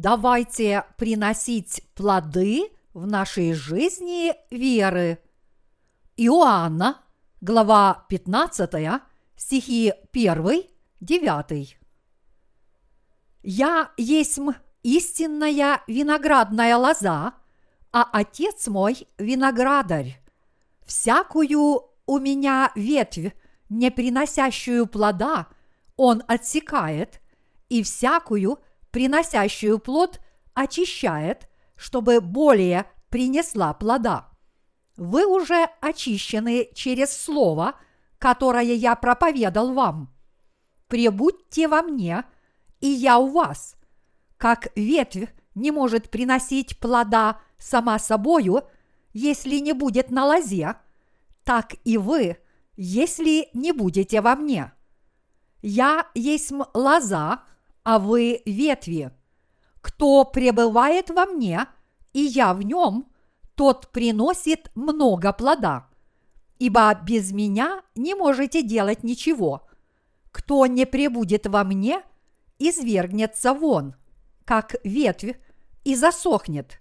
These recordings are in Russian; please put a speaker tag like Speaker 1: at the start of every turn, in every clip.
Speaker 1: давайте приносить плоды в нашей жизни веры. Иоанна, глава 15, стихи 1, 9. «Я есть истинная виноградная лоза, а отец мой – виноградарь. Всякую у меня ветвь, не приносящую плода, он отсекает, и всякую, приносящую плод, очищает, чтобы более принесла плода. Вы уже очищены через слово, которое я проповедал вам. Пребудьте во мне, и я у вас. Как ветвь не может приносить плода сама собою, если не будет на лозе, так и вы, если не будете во мне. Я есть лоза, а вы ветви. Кто пребывает во мне, и я в нем, тот приносит много плода. Ибо без меня не можете делать ничего. Кто не пребудет во мне, извергнется вон, как ветвь, и засохнет.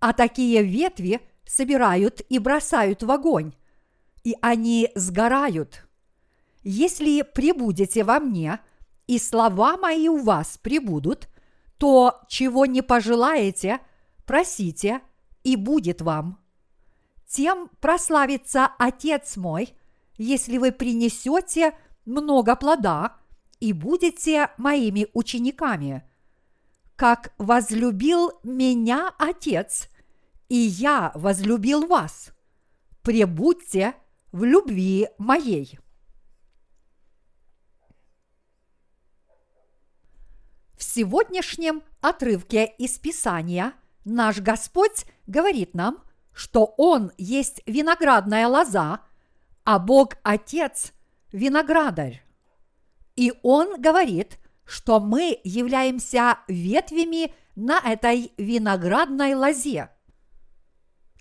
Speaker 1: А такие ветви собирают и бросают в огонь, и они сгорают. Если прибудете во мне, и слова мои у вас прибудут, то, чего не пожелаете, просите, и будет вам. Тем прославится Отец мой, если вы принесете много плода и будете моими учениками. Как возлюбил меня Отец, и я возлюбил вас. Пребудьте в любви моей. В сегодняшнем отрывке из Писания наш Господь говорит нам, что Он есть виноградная лоза, а Бог Отец – виноградарь. И Он говорит, что мы являемся ветвями на этой виноградной лозе.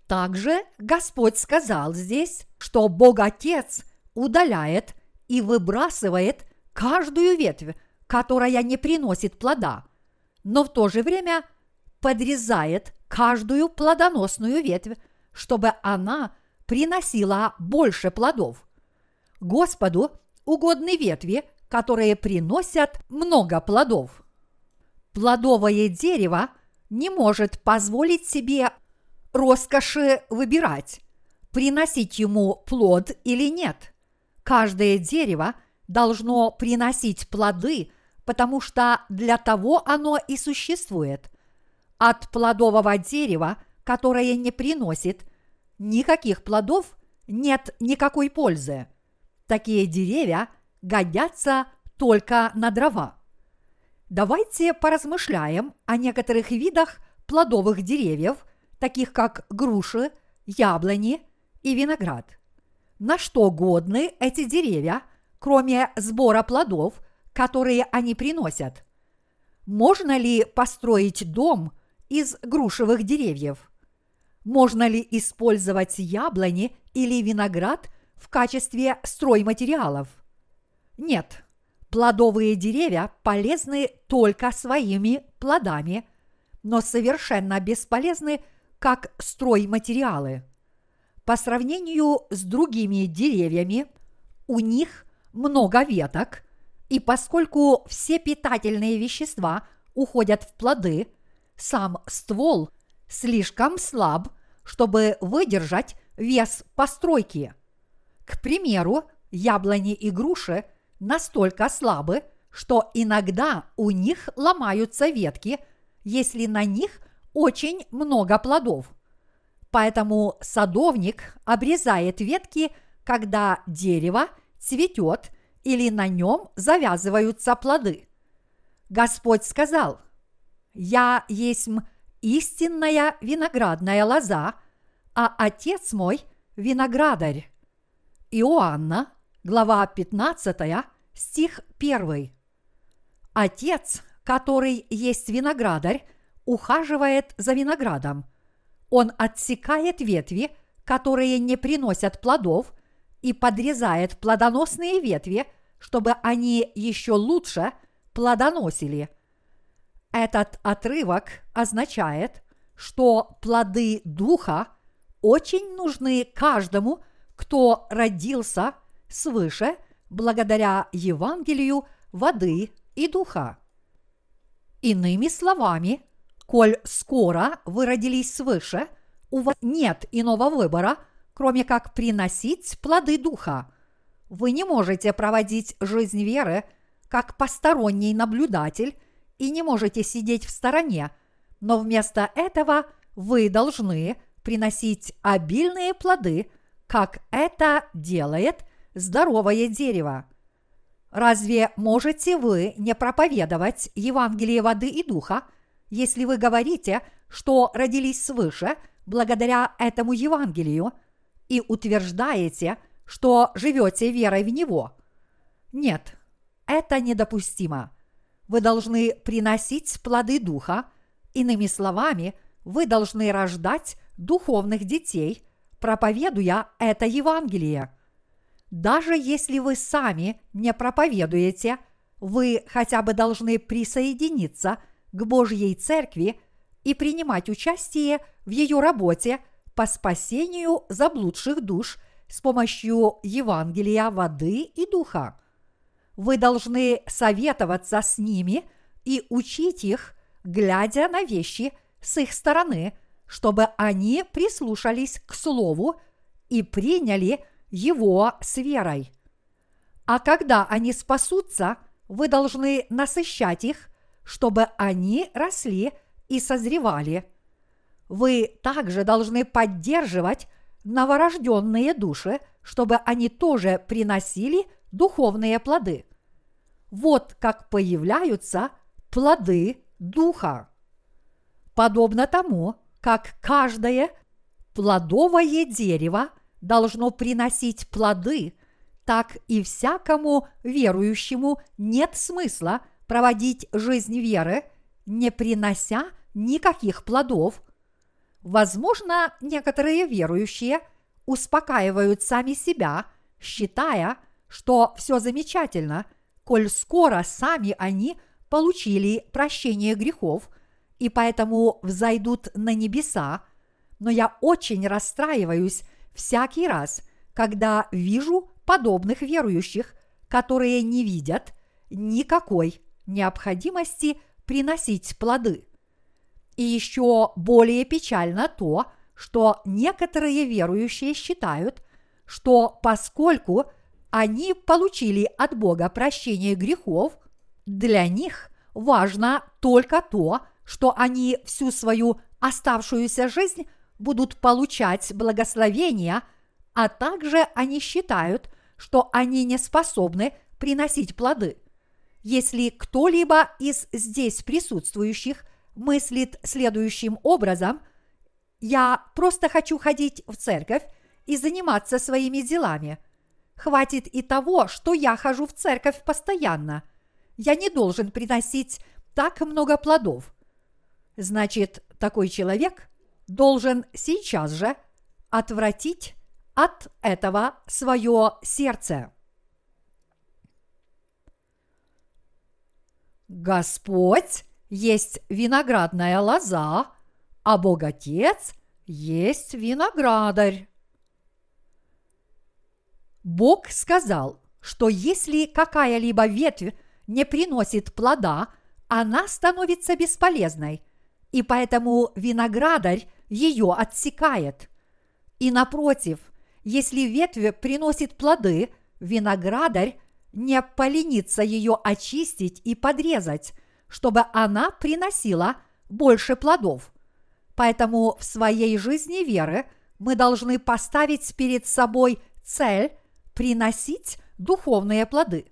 Speaker 1: Также Господь сказал здесь, что Бог Отец удаляет и выбрасывает каждую ветвь, которая не приносит плода, но в то же время подрезает каждую плодоносную ветвь, чтобы она приносила больше плодов. Господу угодны ветви, которые приносят много плодов. Плодовое дерево не может позволить себе роскоши выбирать, приносить ему плод или нет. Каждое дерево должно приносить плоды – потому что для того оно и существует. От плодового дерева, которое не приносит никаких плодов, нет никакой пользы. Такие деревья годятся только на дрова. Давайте поразмышляем о некоторых видах плодовых деревьев, таких как груши, яблони и виноград. На что годны эти деревья, кроме сбора плодов – которые они приносят. Можно ли построить дом из грушевых деревьев? Можно ли использовать яблони или виноград в качестве стройматериалов? Нет, плодовые деревья полезны только своими плодами, но совершенно бесполезны как стройматериалы. По сравнению с другими деревьями, у них много веток, и поскольку все питательные вещества уходят в плоды, сам ствол слишком слаб, чтобы выдержать вес постройки. К примеру, яблони и груши настолько слабы, что иногда у них ломаются ветки, если на них очень много плодов. Поэтому садовник обрезает ветки, когда дерево цветет – или на нем завязываются плоды. Господь сказал, «Я есть истинная виноградная лоза, а Отец мой – виноградарь». Иоанна, глава 15, стих 1. Отец, который есть виноградарь, ухаживает за виноградом. Он отсекает ветви, которые не приносят плодов – и подрезает плодоносные ветви, чтобы они еще лучше плодоносили. Этот отрывок означает, что плоды Духа очень нужны каждому, кто родился свыше благодаря Евангелию воды и духа. Иными словами, коль скоро вы родились свыше, у вас нет иного выбора, кроме как приносить плоды духа. Вы не можете проводить жизнь веры как посторонний наблюдатель и не можете сидеть в стороне, но вместо этого вы должны приносить обильные плоды, как это делает здоровое дерево. Разве можете вы не проповедовать Евангелие воды и духа, если вы говорите, что родились свыше благодаря этому Евангелию и утверждаете, что живете верой в него? Нет, это недопустимо. Вы должны приносить плоды духа, иными словами, вы должны рождать духовных детей, проповедуя это Евангелие – даже если вы сами не проповедуете, вы хотя бы должны присоединиться к Божьей Церкви и принимать участие в ее работе по спасению заблудших душ с помощью Евангелия воды и духа. Вы должны советоваться с ними и учить их, глядя на вещи с их стороны, чтобы они прислушались к Слову и приняли – его с верой. А когда они спасутся, вы должны насыщать их, чтобы они росли и созревали. Вы также должны поддерживать новорожденные души, чтобы они тоже приносили духовные плоды. Вот как появляются плоды Духа. Подобно тому, как каждое плодовое дерево – должно приносить плоды, так и всякому верующему нет смысла проводить жизнь веры, не принося никаких плодов. Возможно, некоторые верующие успокаивают сами себя, считая, что все замечательно, коль скоро сами они получили прощение грехов и поэтому взойдут на небеса, но я очень расстраиваюсь всякий раз, когда вижу подобных верующих, которые не видят никакой необходимости приносить плоды. И еще более печально то, что некоторые верующие считают, что поскольку они получили от Бога прощение грехов, для них важно только то, что они всю свою оставшуюся жизнь будут получать благословения, а также они считают, что они не способны приносить плоды. Если кто-либо из здесь присутствующих мыслит следующим образом, я просто хочу ходить в церковь и заниматься своими делами. Хватит и того, что я хожу в церковь постоянно. Я не должен приносить так много плодов. Значит, такой человек должен сейчас же отвратить от этого свое сердце. Господь есть виноградная лоза, а Бог Отец есть виноградарь. Бог сказал, что если какая-либо ветвь не приносит плода, она становится бесполезной, и поэтому виноградарь ее отсекает. И напротив, если ветвь приносит плоды, виноградарь не поленится ее очистить и подрезать, чтобы она приносила больше плодов. Поэтому в своей жизни веры мы должны поставить перед собой цель приносить духовные плоды.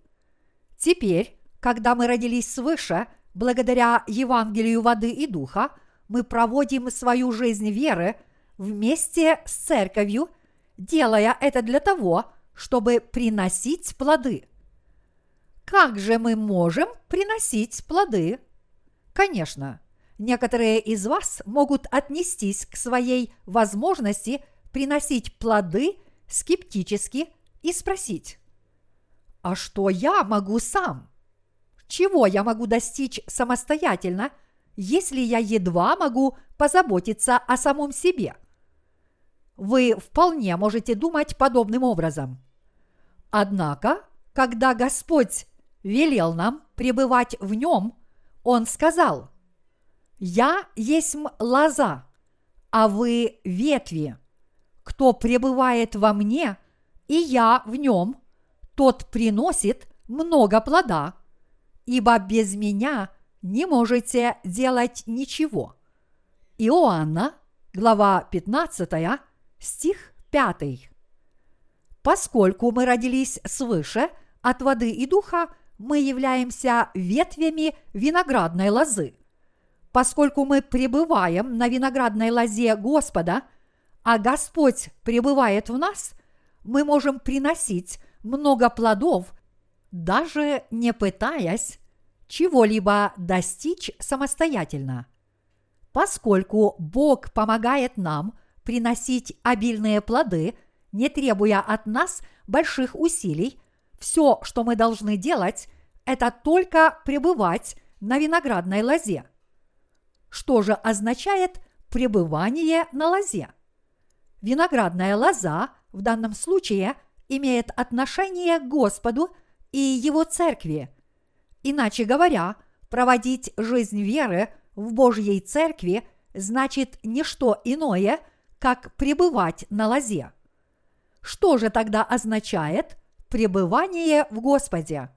Speaker 1: Теперь, когда мы родились свыше, благодаря Евангелию воды и духа, мы проводим свою жизнь веры вместе с церковью, делая это для того, чтобы приносить плоды. Как же мы можем приносить плоды? Конечно, некоторые из вас могут отнестись к своей возможности приносить плоды скептически и спросить, а что я могу сам? Чего я могу достичь самостоятельно – если я едва могу позаботиться о самом себе? Вы вполне можете думать подобным образом. Однако, когда Господь велел нам пребывать в нем, Он сказал, «Я есть лоза, а вы ветви. Кто пребывает во мне, и я в нем, тот приносит много плода, ибо без меня не можете делать ничего. Иоанна, глава 15, стих 5. Поскольку мы родились свыше от воды и духа, мы являемся ветвями виноградной лозы. Поскольку мы пребываем на виноградной лозе Господа, а Господь пребывает в нас, мы можем приносить много плодов, даже не пытаясь чего-либо достичь самостоятельно. Поскольку Бог помогает нам приносить обильные плоды, не требуя от нас больших усилий, все, что мы должны делать, это только пребывать на виноградной лозе. Что же означает пребывание на лозе? Виноградная лоза в данном случае имеет отношение к Господу и Его церкви – Иначе говоря, проводить жизнь веры в Божьей Церкви значит не что иное, как пребывать на лозе. Что же тогда означает пребывание в Господе?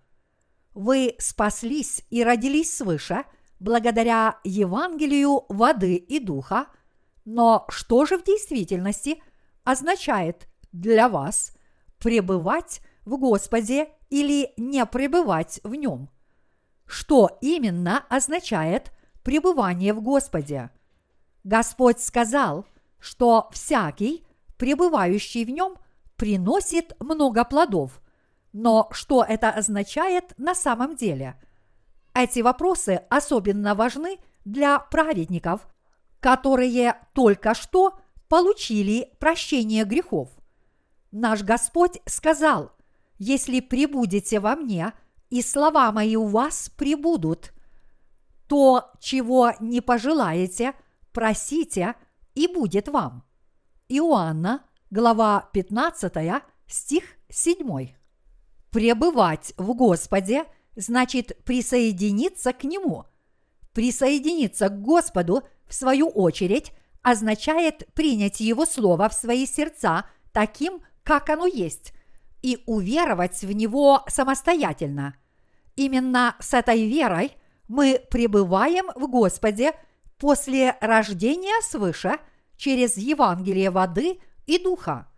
Speaker 1: Вы спаслись и родились свыше благодаря Евангелию воды и духа, но что же в действительности означает для вас пребывать в Господе или не пребывать в нем? что именно означает пребывание в Господе. Господь сказал, что всякий, пребывающий в нем, приносит много плодов. Но что это означает на самом деле? Эти вопросы особенно важны для праведников, которые только что получили прощение грехов. Наш Господь сказал, если прибудете во мне – и слова мои у вас прибудут. То, чего не пожелаете, просите, и будет вам. Иоанна, глава 15, стих 7. Пребывать в Господе значит присоединиться к Нему. Присоединиться к Господу, в свою очередь, означает принять Его Слово в свои сердца таким, как оно есть, и уверовать в Него самостоятельно – Именно с этой верой мы пребываем в Господе после рождения свыше через Евангелие воды и духа.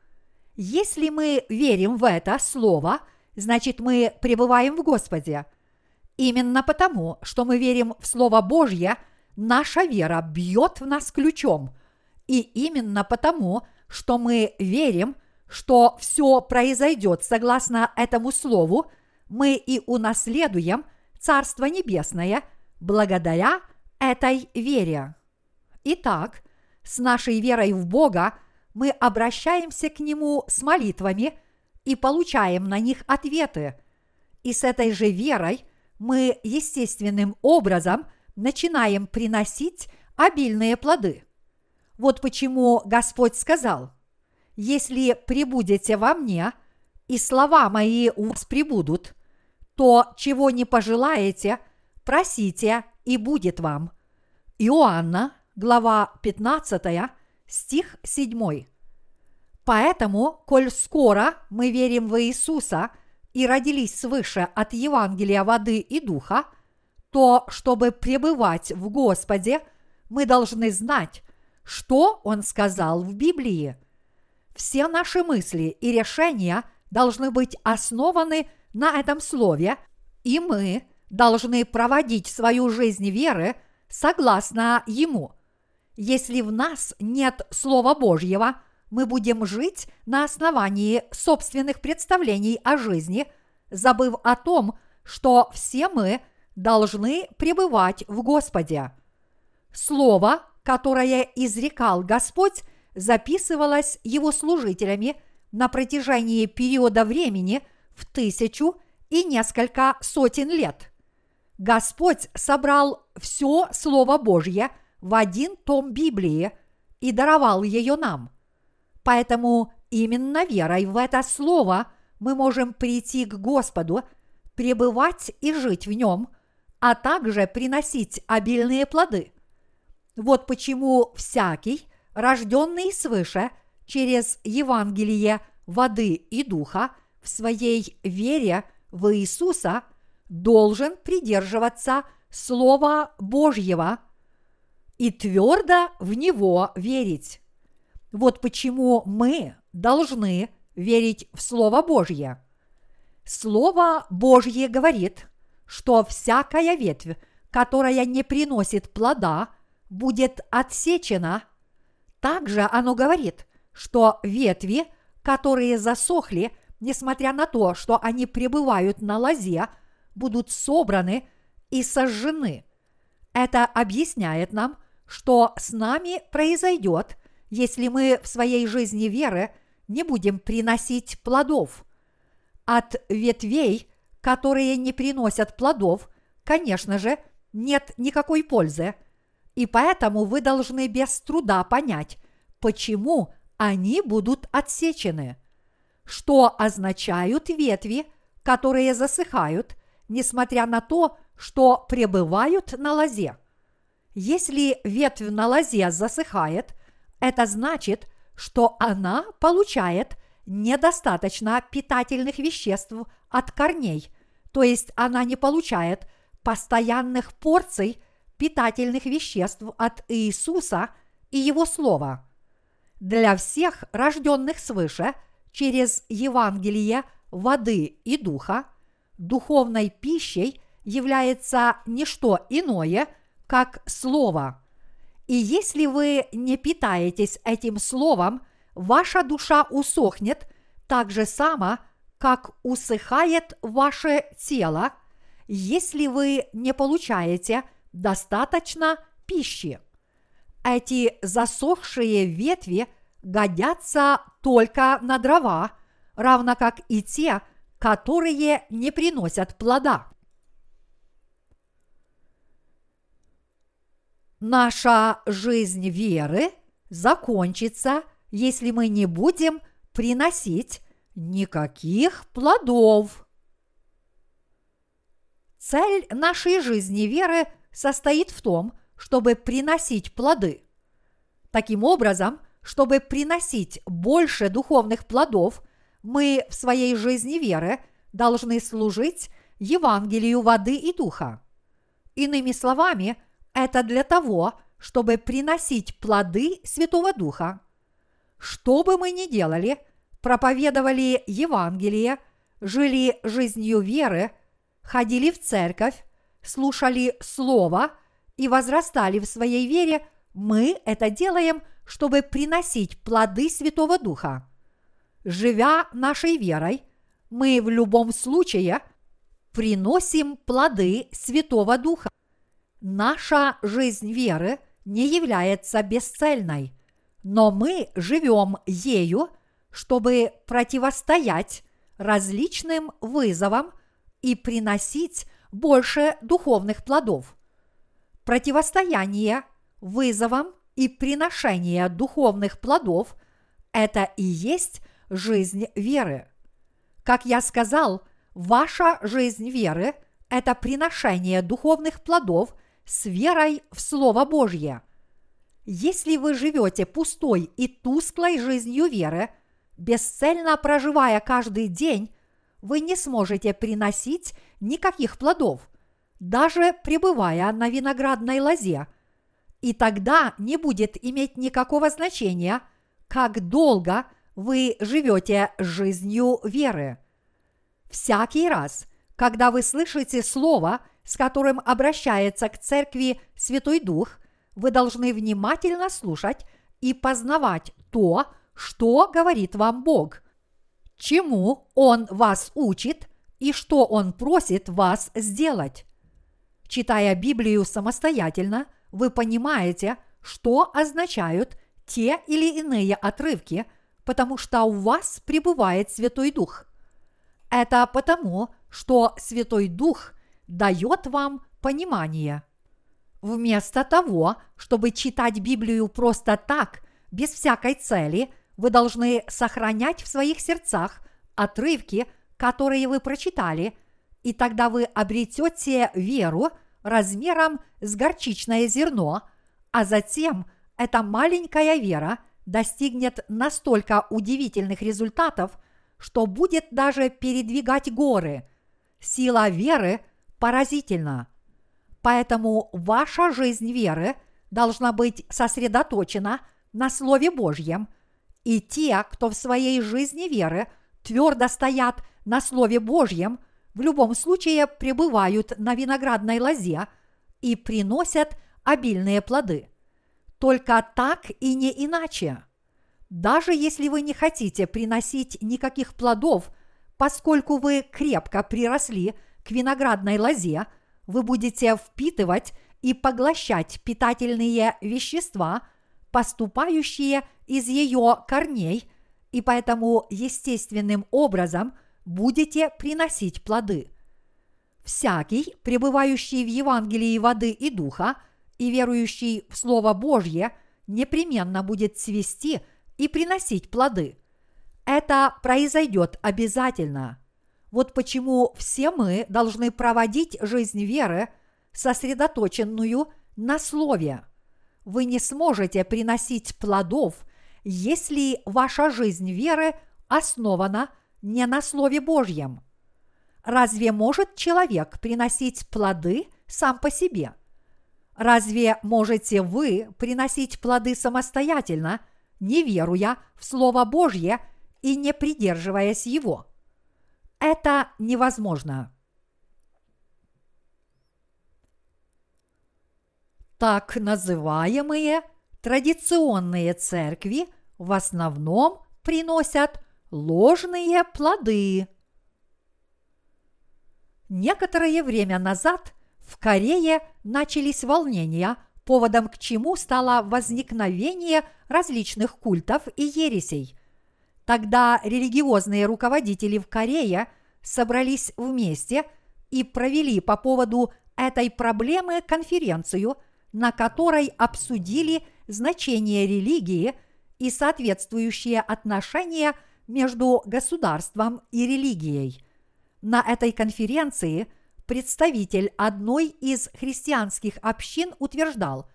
Speaker 1: Если мы верим в это слово, значит мы пребываем в Господе. Именно потому, что мы верим в Слово Божье, наша вера бьет в нас ключом. И именно потому, что мы верим, что все произойдет согласно этому Слову – мы и унаследуем Царство Небесное благодаря этой вере. Итак, с нашей верой в Бога мы обращаемся к Нему с молитвами и получаем на них ответы. И с этой же верой мы естественным образом начинаем приносить обильные плоды. Вот почему Господь сказал, «Если прибудете во мне, и слова мои у вас прибудут, то, чего не пожелаете, просите, и будет вам. Иоанна, глава 15, стих 7. Поэтому, коль скоро мы верим в Иисуса и родились свыше от Евангелия воды и духа, то, чтобы пребывать в Господе, мы должны знать, что Он сказал в Библии. Все наши мысли и решения должны быть основаны на этом слове, и мы должны проводить свою жизнь веры согласно ему. Если в нас нет Слова Божьего, мы будем жить на основании собственных представлений о жизни, забыв о том, что все мы должны пребывать в Господе. Слово, которое изрекал Господь, записывалось его служителями на протяжении периода времени – в тысячу и несколько сотен лет. Господь собрал все Слово Божье в один том Библии и даровал ее нам. Поэтому именно верой в это Слово мы можем прийти к Господу, пребывать и жить в нем, а также приносить обильные плоды. Вот почему всякий, рожденный свыше через Евангелие воды и духа в своей вере в Иисуса – должен придерживаться Слова Божьего и твердо в него верить. Вот почему мы должны верить в Слово Божье. Слово Божье говорит, что всякая ветвь, которая не приносит плода, будет отсечена. Также оно говорит, что ветви, которые засохли, несмотря на то, что они пребывают на лозе, будут собраны и сожжены. Это объясняет нам, что с нами произойдет, если мы в своей жизни веры не будем приносить плодов. От ветвей, которые не приносят плодов, конечно же, нет никакой пользы. И поэтому вы должны без труда понять, почему они будут отсечены. Что означают ветви, которые засыхают – несмотря на то, что пребывают на лозе. Если ветвь на лозе засыхает, это значит, что она получает недостаточно питательных веществ от корней, то есть она не получает постоянных порций питательных веществ от Иисуса и Его Слова. Для всех рожденных свыше через Евангелие воды и духа – духовной пищей является не что иное, как слово. И если вы не питаетесь этим словом, ваша душа усохнет так же само, как усыхает ваше тело, если вы не получаете достаточно пищи. Эти засохшие ветви годятся только на дрова, равно как и те, которые не приносят плода. Наша жизнь веры закончится, если мы не будем приносить никаких плодов. Цель нашей жизни веры состоит в том, чтобы приносить плоды. Таким образом, чтобы приносить больше духовных плодов, мы в своей жизни веры должны служить Евангелию воды и духа. Иными словами, это для того, чтобы приносить плоды Святого Духа. Что бы мы ни делали, проповедовали Евангелие, жили жизнью веры, ходили в церковь, слушали Слово и возрастали в своей вере, мы это делаем, чтобы приносить плоды Святого Духа. Живя нашей верой, мы в любом случае приносим плоды Святого Духа. Наша жизнь веры не является бесцельной, но мы живем ею, чтобы противостоять различным вызовам и приносить больше духовных плодов. Противостояние вызовам и приношение духовных плодов – это и есть жизнь веры. Как я сказал, ваша жизнь веры – это приношение духовных плодов с верой в Слово Божье. Если вы живете пустой и тусклой жизнью веры, бесцельно проживая каждый день, вы не сможете приносить никаких плодов, даже пребывая на виноградной лозе. И тогда не будет иметь никакого значения, как долго вы живете жизнью веры. Всякий раз, когда вы слышите слово, с которым обращается к церкви Святой Дух, вы должны внимательно слушать и познавать то, что говорит вам Бог, чему Он вас учит и что Он просит вас сделать. Читая Библию самостоятельно, вы понимаете, что означают те или иные отрывки – потому что у вас пребывает Святой Дух. Это потому, что Святой Дух дает вам понимание. Вместо того, чтобы читать Библию просто так, без всякой цели, вы должны сохранять в своих сердцах отрывки, которые вы прочитали, и тогда вы обретете веру размером с горчичное зерно, а затем эта маленькая вера достигнет настолько удивительных результатов, что будет даже передвигать горы. Сила веры поразительна. Поэтому ваша жизнь веры должна быть сосредоточена на Слове Божьем, и те, кто в своей жизни веры твердо стоят на Слове Божьем, в любом случае пребывают на виноградной лозе и приносят обильные плоды. Только так и не иначе. Даже если вы не хотите приносить никаких плодов, поскольку вы крепко приросли к виноградной лозе, вы будете впитывать и поглощать питательные вещества, поступающие из ее корней, и поэтому естественным образом будете приносить плоды. Всякий, пребывающий в Евангелии воды и духа и верующий в Слово Божье, непременно будет цвести и приносить плоды. Это произойдет обязательно – вот почему все мы должны проводить жизнь веры, сосредоточенную на Слове. Вы не сможете приносить плодов, если ваша жизнь веры основана не на Слове Божьем. Разве может человек приносить плоды сам по себе? Разве можете вы приносить плоды самостоятельно, не веруя в Слово Божье и не придерживаясь его? Это невозможно. Так называемые традиционные церкви в основном приносят ложные плоды. Некоторое время назад в Корее начались волнения, поводом к чему стало возникновение различных культов и ересей – Тогда религиозные руководители в Корее собрались вместе и провели по поводу этой проблемы конференцию, на которой обсудили значение религии и соответствующие отношения между государством и религией. На этой конференции представитель одной из христианских общин утверждал,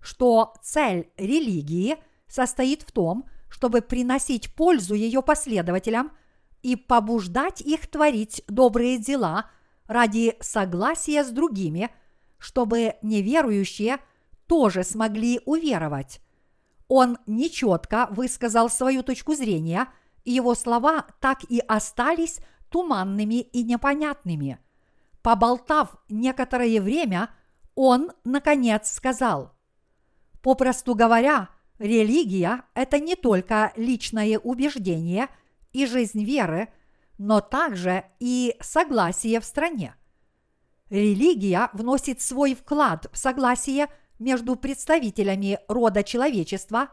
Speaker 1: что цель религии состоит в том, чтобы приносить пользу ее последователям и побуждать их творить добрые дела ради согласия с другими, чтобы неверующие тоже смогли уверовать. Он нечетко высказал свою точку зрения, и его слова так и остались туманными и непонятными. Поболтав некоторое время, он, наконец, сказал, «Попросту говоря, Религия – это не только личное убеждение и жизнь веры, но также и согласие в стране. Религия вносит свой вклад в согласие между представителями рода человечества,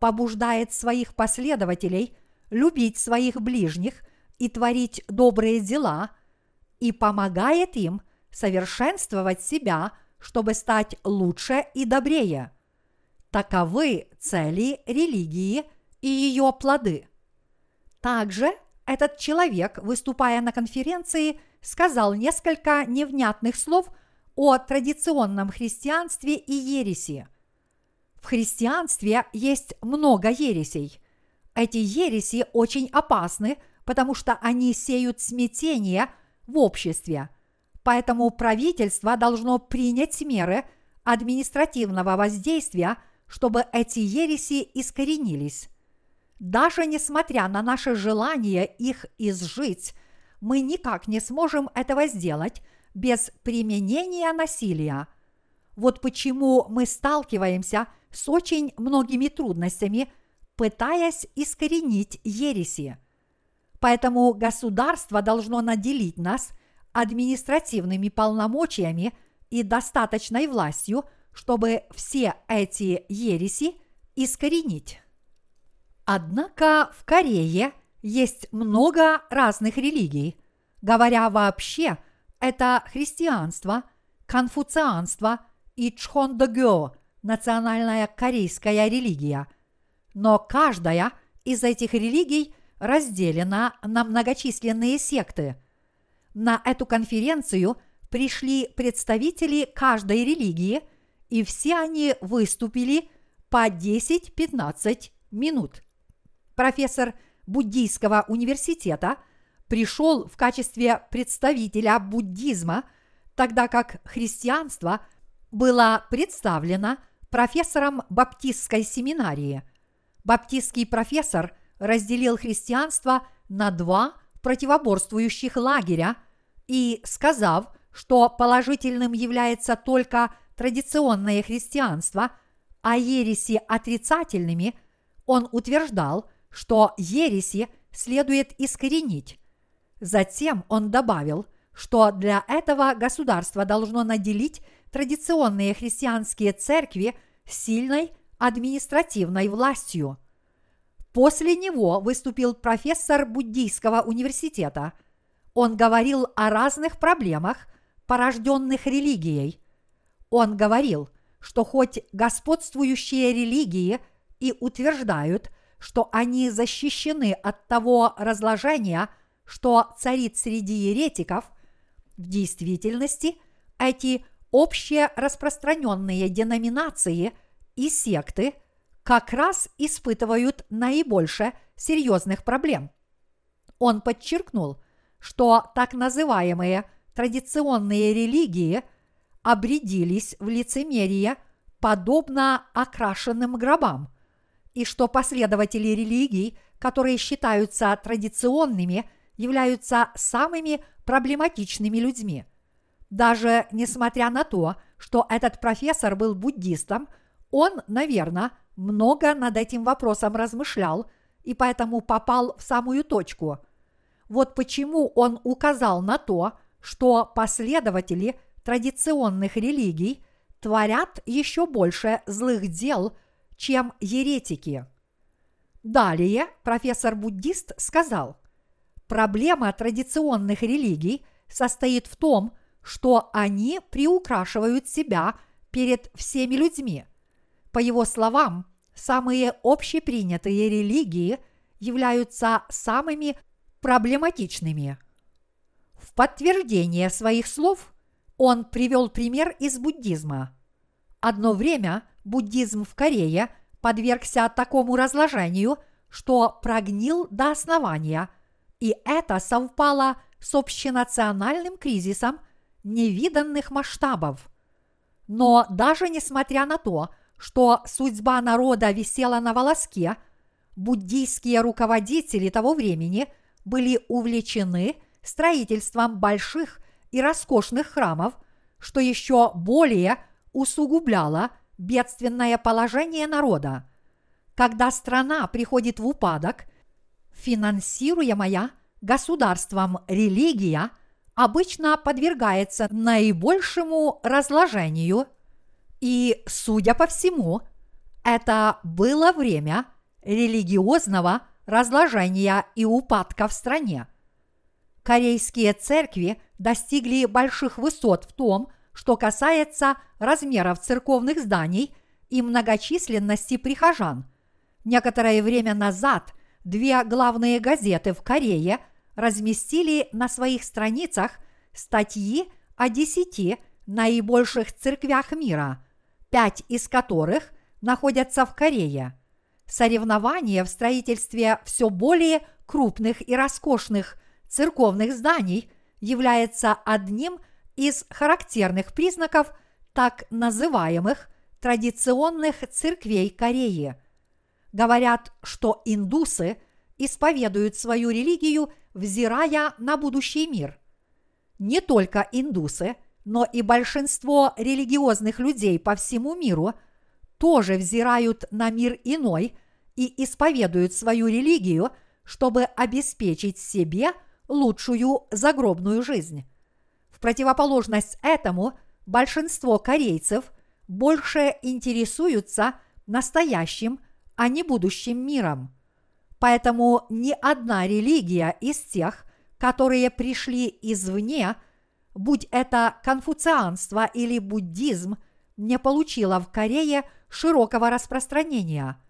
Speaker 1: побуждает своих последователей любить своих ближних и творить добрые дела и помогает им совершенствовать себя, чтобы стать лучше и добрее – Таковы цели религии и ее плоды. Также этот человек, выступая на конференции, сказал несколько невнятных слов о традиционном христианстве и ереси. В христианстве есть много ересей. Эти ереси очень опасны, потому что они сеют смятение в обществе. Поэтому правительство должно принять меры административного воздействия – чтобы эти ереси искоренились. Даже несмотря на наше желание их изжить, мы никак не сможем этого сделать без применения насилия. Вот почему мы сталкиваемся с очень многими трудностями, пытаясь искоренить ереси. Поэтому государство должно наделить нас административными полномочиями и достаточной властью – чтобы все эти ереси искоренить. Однако в Корее есть много разных религий. Говоря вообще, – это христианство, конфуцианство и чхондогё – национальная корейская религия. Но каждая из этих религий разделена на многочисленные секты. На эту конференцию пришли представители каждой религии, и все они выступили по 10-15 минут. Профессор буддийского университета пришел в качестве представителя буддизма, тогда как христианство было представлено профессором баптистской семинарии. Баптистский профессор разделил христианство на два противоборствующих лагеря и, сказав, что положительным является только традиционное христианство, а ереси отрицательными, он утверждал, что ереси следует искоренить. Затем он добавил, что для этого государство должно наделить традиционные христианские церкви сильной административной властью. После него выступил профессор буддийского университета. Он говорил о разных проблемах, порожденных религией. Он говорил, что хоть господствующие религии и утверждают, что они защищены от того разложения, что царит среди еретиков, в действительности эти общие распространенные деноминации и секты как раз испытывают наибольше серьезных проблем. Он подчеркнул, что так называемые традиционные религии обрядились в лицемерие подобно окрашенным гробам, и что последователи религий, которые считаются традиционными, являются самыми проблематичными людьми – даже несмотря на то, что этот профессор был буддистом, он, наверное, много над этим вопросом размышлял и поэтому попал в самую точку. Вот почему он указал на то, что последователи традиционных религий творят еще больше злых дел, чем еретики. Далее профессор-буддист сказал, проблема традиционных религий состоит в том, что они приукрашивают себя перед всеми людьми. По его словам, самые общепринятые религии являются самыми проблематичными. В подтверждение своих слов он привел пример из буддизма. Одно время буддизм в Корее подвергся такому разложению, что прогнил до основания, и это совпало с общенациональным кризисом невиданных масштабов. Но даже несмотря на то, что судьба народа висела на волоске, буддийские руководители того времени были увлечены строительством больших и роскошных храмов, что еще более усугубляло бедственное положение народа. Когда страна приходит в упадок, финансируемая государством религия – обычно подвергается наибольшему разложению, и, судя по всему, это было время религиозного разложения и упадка в стране. Корейские церкви достигли больших высот в том, что касается размеров церковных зданий и многочисленности прихожан. Некоторое время назад две главные газеты в Корее – разместили на своих страницах статьи о десяти наибольших церквях мира, пять из которых находятся в Корее. Соревнование в строительстве все более крупных и роскошных церковных зданий является одним из характерных признаков так называемых традиционных церквей Кореи. Говорят, что индусы исповедуют свою религию – взирая на будущий мир. Не только индусы, но и большинство религиозных людей по всему миру тоже взирают на мир иной и исповедуют свою религию, чтобы обеспечить себе лучшую загробную жизнь. В противоположность этому большинство корейцев больше интересуются настоящим, а не будущим миром. Поэтому ни одна религия из тех, которые пришли извне, будь это конфуцианство или буддизм, не получило в Корее широкого распространения.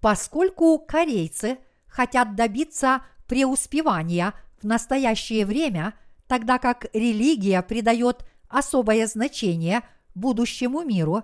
Speaker 1: Поскольку корейцы хотят добиться преуспевания в настоящее время, тогда как религия придает особое значение будущему миру,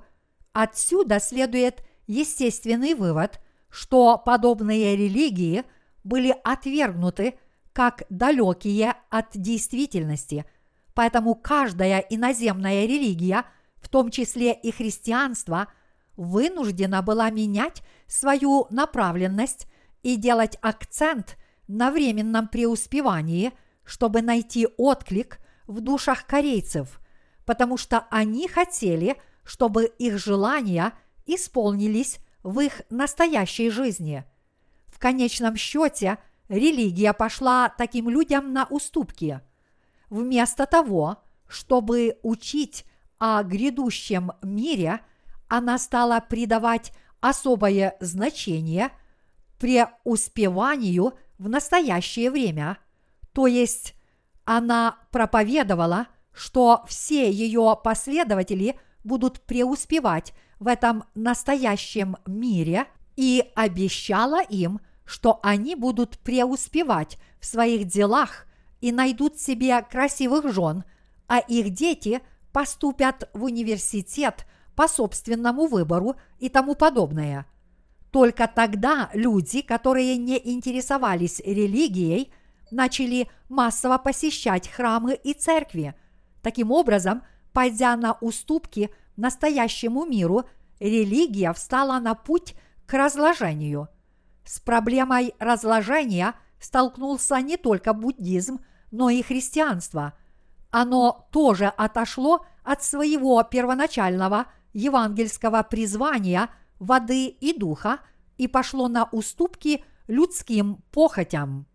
Speaker 1: отсюда следует естественный вывод, что подобные религии были отвергнуты как далекие от действительности, поэтому каждая иноземная религия, в том числе и христианство, вынуждена была менять свою направленность и делать акцент на временном преуспевании, чтобы найти отклик в душах корейцев, потому что они хотели, чтобы их желания исполнились в их настоящей жизни. В конечном счете религия пошла таким людям на уступки. Вместо того, чтобы учить о грядущем мире, она стала придавать особое значение преуспеванию в настоящее время, то есть она проповедовала, что все ее последователи будут преуспевать в этом настоящем мире и обещала им, что они будут преуспевать в своих делах и найдут себе красивых жен, а их дети поступят в университет по собственному выбору и тому подобное. Только тогда люди, которые не интересовались религией, начали массово посещать храмы и церкви. Таким образом, пойдя на уступки настоящему миру, религия встала на путь к разложению. С проблемой разложения столкнулся не только буддизм, но и христианство. Оно тоже отошло от своего первоначального евангельского призвания воды и духа и пошло на уступки людским похотям.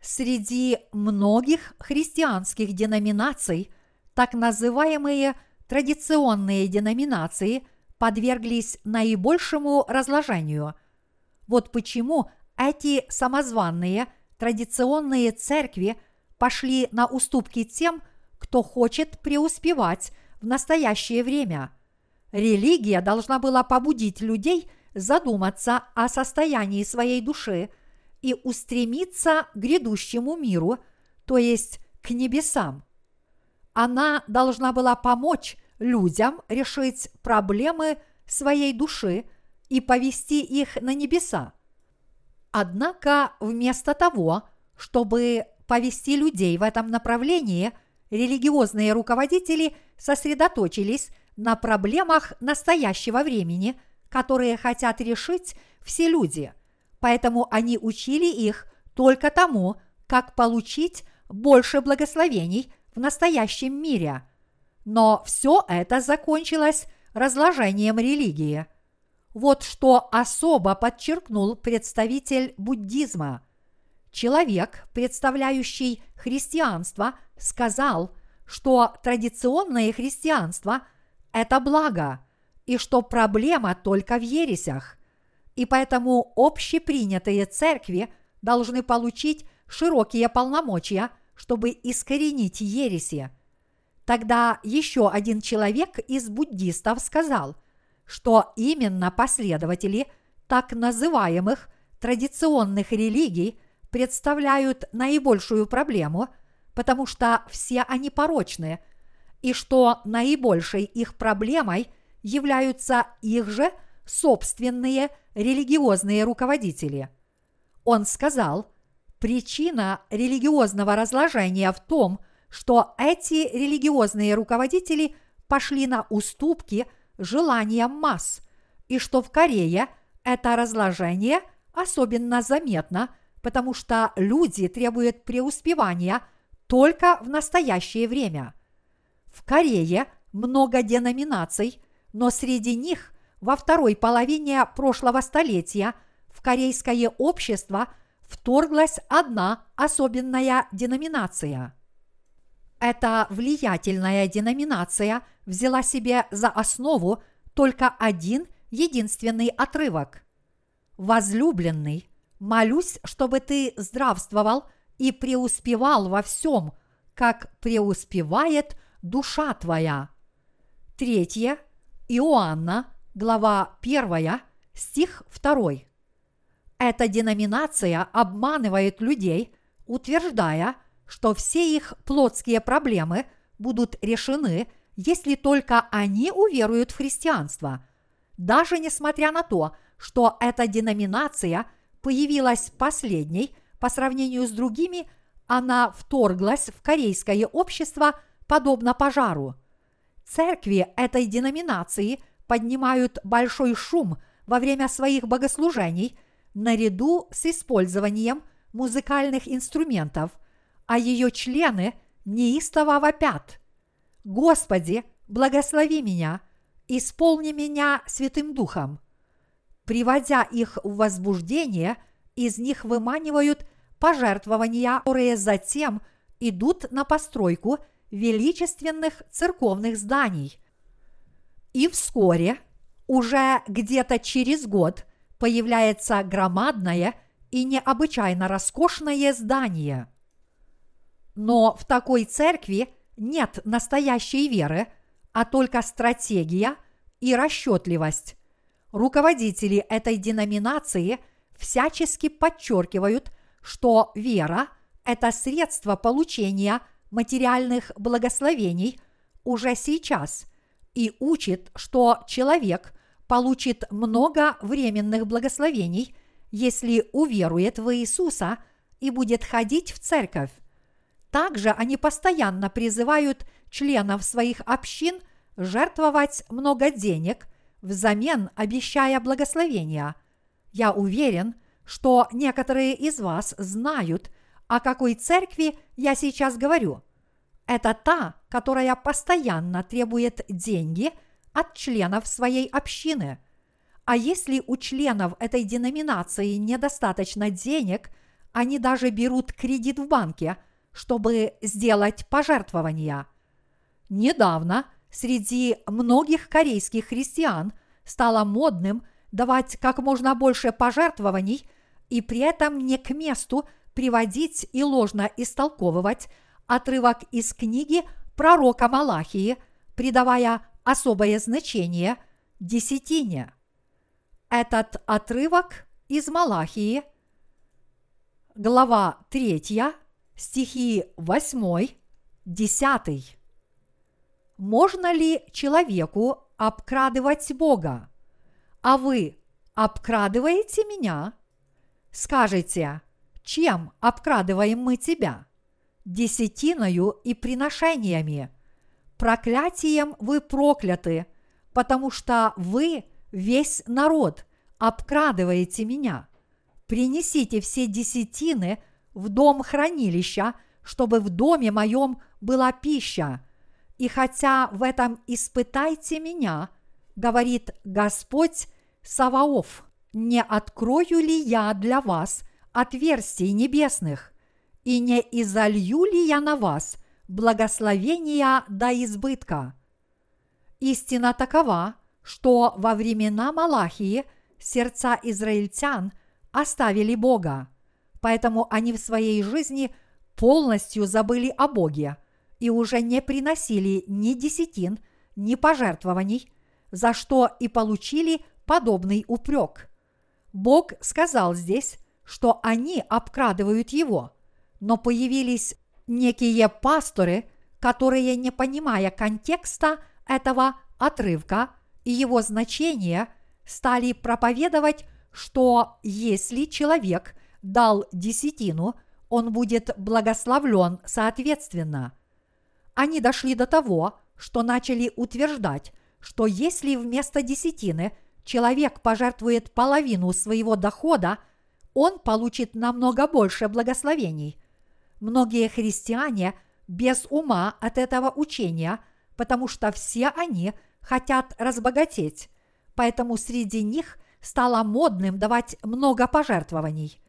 Speaker 1: Среди многих христианских деноминаций так называемые традиционные деноминации подверглись наибольшему разложению. Вот почему эти самозванные традиционные церкви пошли на уступки тем, кто хочет преуспевать в настоящее время. Религия должна была побудить людей задуматься о состоянии своей души и устремиться к грядущему миру, то есть к небесам. Она должна была помочь людям решить проблемы своей души и повести их на небеса. Однако вместо того, чтобы повести людей в этом направлении, религиозные руководители сосредоточились на проблемах настоящего времени, которые хотят решить все люди. Поэтому они учили их только тому, как получить больше благословений в настоящем мире. Но все это закончилось разложением религии. Вот что особо подчеркнул представитель буддизма. Человек, представляющий христианство, сказал, что традиционное христианство – это благо, и что проблема только в ересях. И поэтому общепринятые церкви должны получить широкие полномочия, чтобы искоренить ереси. Тогда еще один человек из буддистов сказал, что именно последователи так называемых традиционных религий представляют наибольшую проблему, потому что все они порочны, и что наибольшей их проблемой являются их же собственные религиозные руководители. Он сказал, причина религиозного разложения в том, что эти религиозные руководители пошли на уступки желаниям масс, и что в Корее это разложение особенно заметно, потому что люди требуют преуспевания только в настоящее время. В Корее много деноминаций, но среди них во второй половине прошлого столетия в корейское общество вторглась одна особенная деноминация – эта влиятельная деноминация взяла себе за основу только один единственный отрывок. «Возлюбленный, молюсь, чтобы ты здравствовал и преуспевал во всем, как преуспевает душа твоя. Третье. Иоанна, глава 1, стих 2. Эта деноминация обманывает людей, утверждая, что все их плотские проблемы будут решены, если только они уверуют в христианство. Даже несмотря на то, что эта деноминация появилась последней по сравнению с другими, она вторглась в корейское общество подобно пожару. Церкви этой деноминации поднимают большой шум во время своих богослужений наряду с использованием музыкальных инструментов, а ее члены неистово вопят. Господи, благослови меня, исполни меня Святым Духом – приводя их в возбуждение, из них выманивают пожертвования, которые затем идут на постройку величественных церковных зданий. И вскоре, уже где-то через год, появляется громадное и необычайно роскошное здание. Но в такой церкви нет настоящей веры, а только стратегия и расчетливость. Руководители этой деноминации всячески подчеркивают, что вера – это средство получения материальных благословений уже сейчас и учит, что человек получит много временных благословений, если уверует в Иисуса и будет ходить в церковь. Также они постоянно призывают членов своих общин жертвовать много денег – взамен обещая благословения. Я уверен, что некоторые из вас знают, о какой церкви я сейчас говорю. Это та, которая постоянно требует деньги от членов своей общины. А если у членов этой деноминации недостаточно денег, они даже берут кредит в банке, чтобы сделать пожертвования. Недавно – среди многих корейских христиан стало модным давать как можно больше пожертвований и при этом не к месту приводить и ложно истолковывать отрывок из книги пророка Малахии, придавая особое значение десятине. Этот отрывок из Малахии, глава 3, стихи 8, 10 можно ли человеку обкрадывать Бога? А вы обкрадываете меня? Скажите, чем обкрадываем мы тебя? Десятиною и приношениями. Проклятием вы прокляты, потому что вы, весь народ, обкрадываете меня. Принесите все десятины в дом хранилища, чтобы в доме моем была пища – и хотя в этом испытайте меня, говорит Господь Саваоф, не открою ли я для вас отверстий небесных, и не изолью ли я на вас благословения до избытка? Истина такова, что во времена Малахии сердца израильтян оставили Бога, поэтому они в своей жизни полностью забыли о Боге – и уже не приносили ни десятин, ни пожертвований, за что и получили подобный упрек. Бог сказал здесь, что они обкрадывают его, но появились некие пасторы, которые, не понимая контекста этого отрывка и его значения, стали проповедовать, что если человек дал десятину, он будет благословлен соответственно – они дошли до того, что начали утверждать, что если вместо десятины человек пожертвует половину своего дохода, он получит намного больше благословений. Многие христиане без ума от этого учения, потому что все они хотят разбогатеть, поэтому среди них стало модным давать много пожертвований.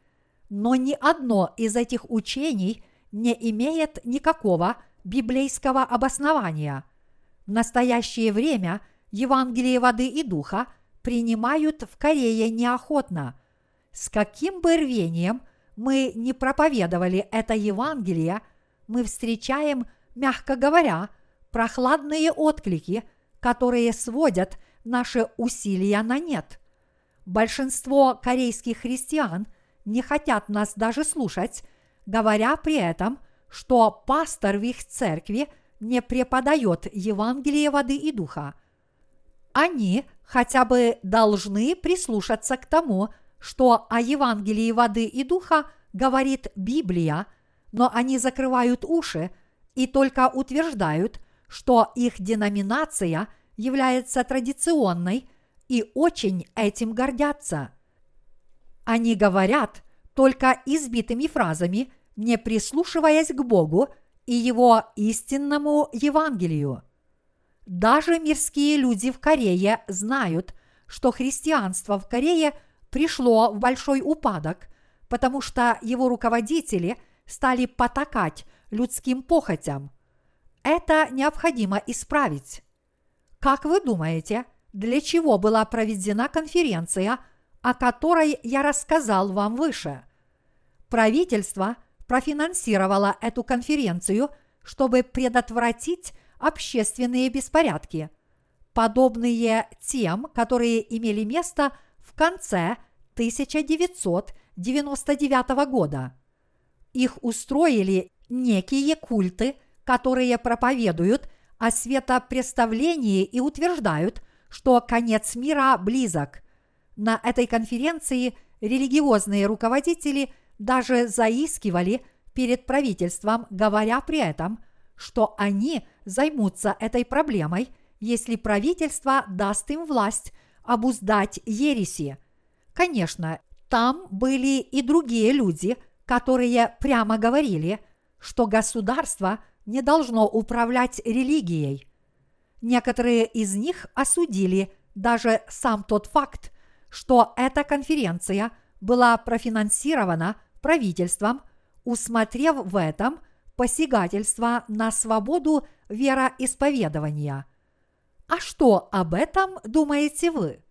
Speaker 1: Но ни одно из этих учений не имеет никакого – библейского обоснования. В настоящее время Евангелие воды и духа принимают в Корее неохотно. С каким бы рвением мы не проповедовали это Евангелие, мы встречаем, мягко говоря, прохладные отклики, которые сводят наши усилия на нет. Большинство корейских христиан не хотят нас даже слушать, говоря при этом, что пастор в их церкви не преподает Евангелие воды и духа. Они хотя бы должны прислушаться к тому, что о Евангелии воды и духа говорит Библия, но они закрывают уши и только утверждают, что их деноминация является традиционной и очень этим гордятся. Они говорят только избитыми фразами, не прислушиваясь к Богу и Его истинному Евангелию. Даже мирские люди в Корее знают, что христианство в Корее пришло в большой упадок, потому что его руководители стали потакать людским похотям. Это необходимо исправить. Как вы думаете, для чего была проведена конференция, о которой я рассказал вам выше? Правительство профинансировало эту конференцию, чтобы предотвратить общественные беспорядки, подобные тем, которые имели место в конце 1999 года. Их устроили некие культы, которые проповедуют о светопреставлении и утверждают, что конец мира близок. На этой конференции религиозные руководители даже заискивали перед правительством, говоря при этом – что они займутся этой проблемой, если правительство даст им власть обуздать ереси. Конечно, там были и другие люди, которые прямо говорили, что государство не должно управлять религией. Некоторые из них осудили даже сам тот факт, что эта конференция была профинансирована правительством, усмотрев в этом – посягательства на свободу вероисповедования. А что об этом думаете вы?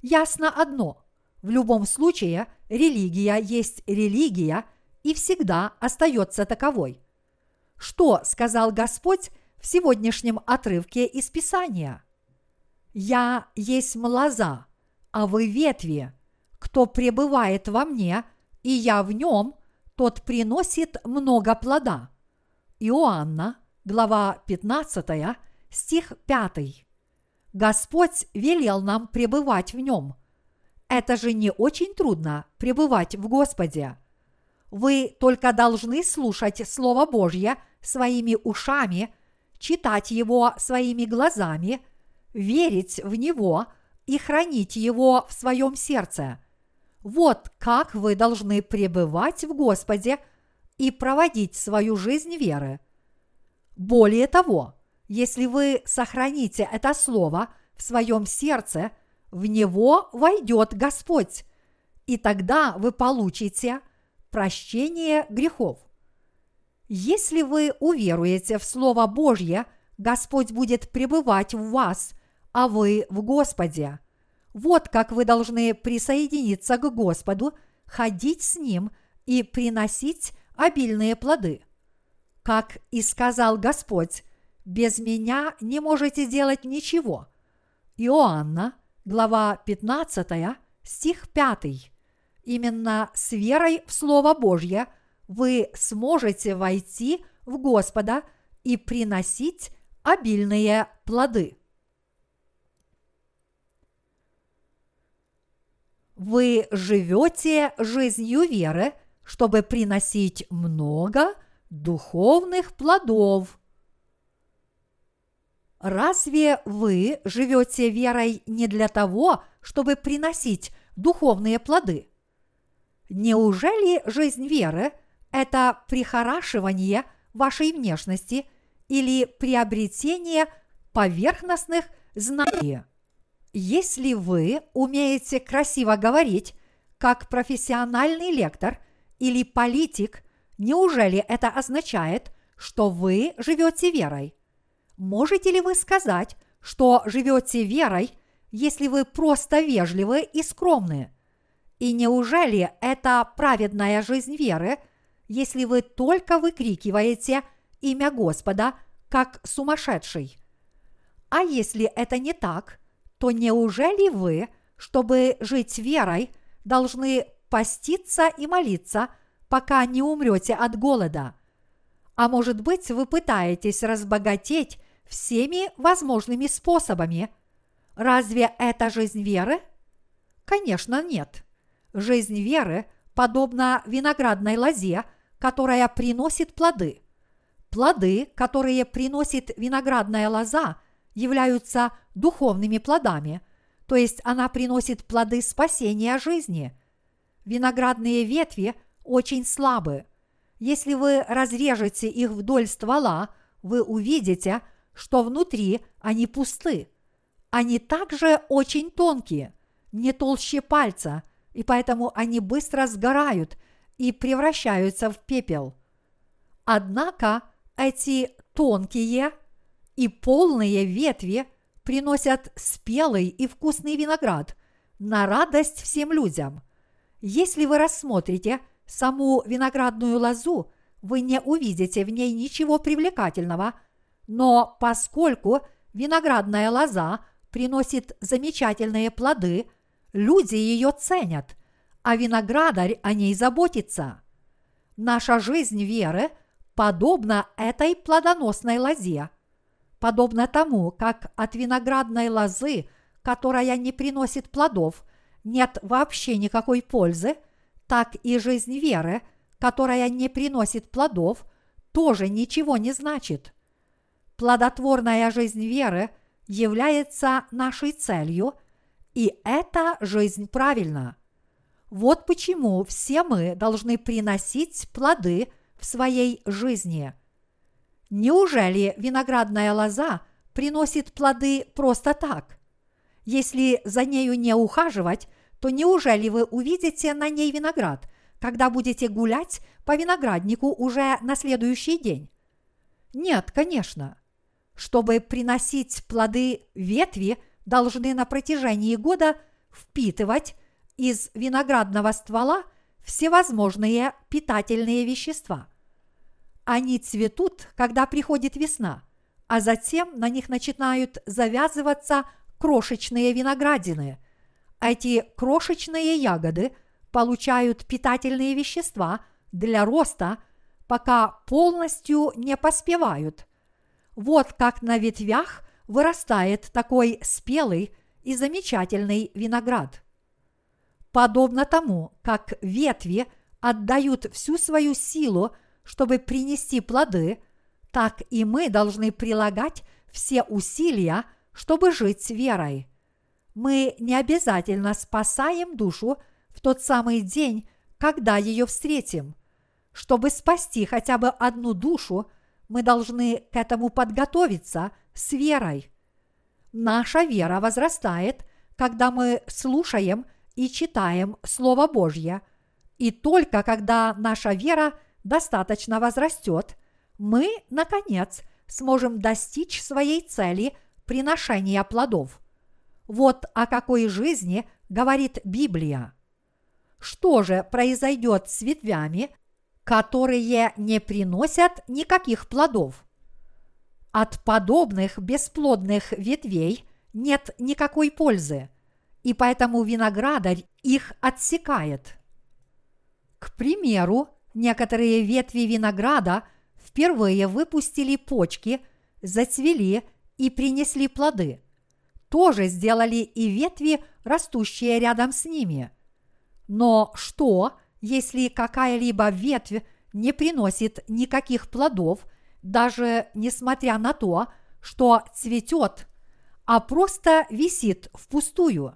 Speaker 1: Ясно одно. В любом случае, религия есть религия и всегда остается таковой. Что сказал Господь в сегодняшнем отрывке из Писания? «Я есть лоза, а вы ветви. Кто пребывает во мне, и я в нем, тот приносит много плода». Иоанна, глава 15, стих 5. Господь велел нам пребывать в нем. Это же не очень трудно пребывать в Господе. Вы только должны слушать Слово Божье своими ушами, читать его своими глазами, верить в него и хранить его в своем сердце. Вот как вы должны пребывать в Господе – и проводить свою жизнь веры. Более того, если вы сохраните это слово в своем сердце, в него войдет Господь, и тогда вы получите прощение грехов. Если вы уверуете в Слово Божье, Господь будет пребывать в вас, а вы в Господе. Вот как вы должны присоединиться к Господу, ходить с Ним и приносить обильные плоды. Как и сказал Господь, без меня не можете делать ничего. Иоанна, глава 15, стих 5. Именно с верой в Слово Божье вы сможете войти в Господа и приносить обильные плоды. Вы живете жизнью веры – чтобы приносить много духовных плодов. Разве вы живете верой не для того, чтобы приносить духовные плоды? Неужели жизнь веры – это прихорашивание вашей внешности или приобретение поверхностных знаний? Если вы умеете красиво говорить, как профессиональный лектор – или политик, неужели это означает, что вы живете верой? Можете ли вы сказать, что живете верой, если вы просто вежливы и скромны? И неужели это праведная жизнь веры, если вы только выкрикиваете имя Господа как сумасшедший. А если это не так, то неужели вы, чтобы жить верой, должны поститься и молиться, пока не умрете от голода? А может быть, вы пытаетесь разбогатеть всеми возможными способами. Разве это жизнь веры? Конечно, нет. Жизнь веры подобна виноградной лозе, которая приносит плоды. Плоды, которые приносит виноградная лоза, являются духовными плодами, то есть она приносит плоды спасения жизни. Виноградные ветви очень слабы. Если вы разрежете их вдоль ствола, вы увидите, что внутри они пусты. Они также очень тонкие, не толще пальца, и поэтому они быстро сгорают и превращаются в пепел. Однако эти тонкие и полные ветви приносят спелый и вкусный виноград на радость всем людям. Если вы рассмотрите саму виноградную лозу, вы не увидите в ней ничего привлекательного, но поскольку виноградная лоза приносит замечательные плоды, люди ее ценят, а виноградарь о ней заботится. Наша жизнь веры подобна этой плодоносной лозе, подобно тому, как от виноградной лозы, которая не приносит плодов, нет вообще никакой пользы, так и жизнь веры, которая не приносит плодов, тоже ничего не значит – плодотворная жизнь веры является нашей целью, и эта жизнь правильна. Вот почему все мы должны приносить плоды в своей жизни. Неужели виноградная лоза приносит плоды просто так? Если за нею не ухаживать, то неужели вы увидите на ней виноград, когда будете гулять по винограднику уже на следующий день? Нет, конечно. Чтобы приносить плоды ветви, должны на протяжении года впитывать из виноградного ствола всевозможные питательные вещества. Они цветут, когда приходит весна, а затем на них начинают завязываться крошечные виноградины. Эти крошечные ягоды получают питательные вещества для роста, пока полностью не поспевают – вот как на ветвях вырастает такой спелый и замечательный виноград. Подобно тому, как ветви отдают всю свою силу, чтобы принести плоды, так и мы должны прилагать все усилия, чтобы жить верой. Мы не обязательно спасаем душу в тот самый день, когда ее встретим. Чтобы спасти хотя бы одну душу – мы должны к этому подготовиться с верой. Наша вера возрастает, когда мы слушаем и читаем Слово Божье, и только когда наша вера достаточно возрастет, мы, наконец, сможем достичь своей цели приношения плодов. Вот о какой жизни говорит Библия. Что же произойдет с ветвями, которые не приносят никаких плодов. От подобных бесплодных ветвей нет никакой пользы, и поэтому виноградарь их отсекает. К примеру, некоторые ветви винограда впервые выпустили почки, зацвели и принесли плоды. Тоже сделали и ветви, растущие рядом с ними. Но что, если какая-либо ветвь не приносит никаких плодов, даже несмотря на то, что цветет, а просто висит впустую.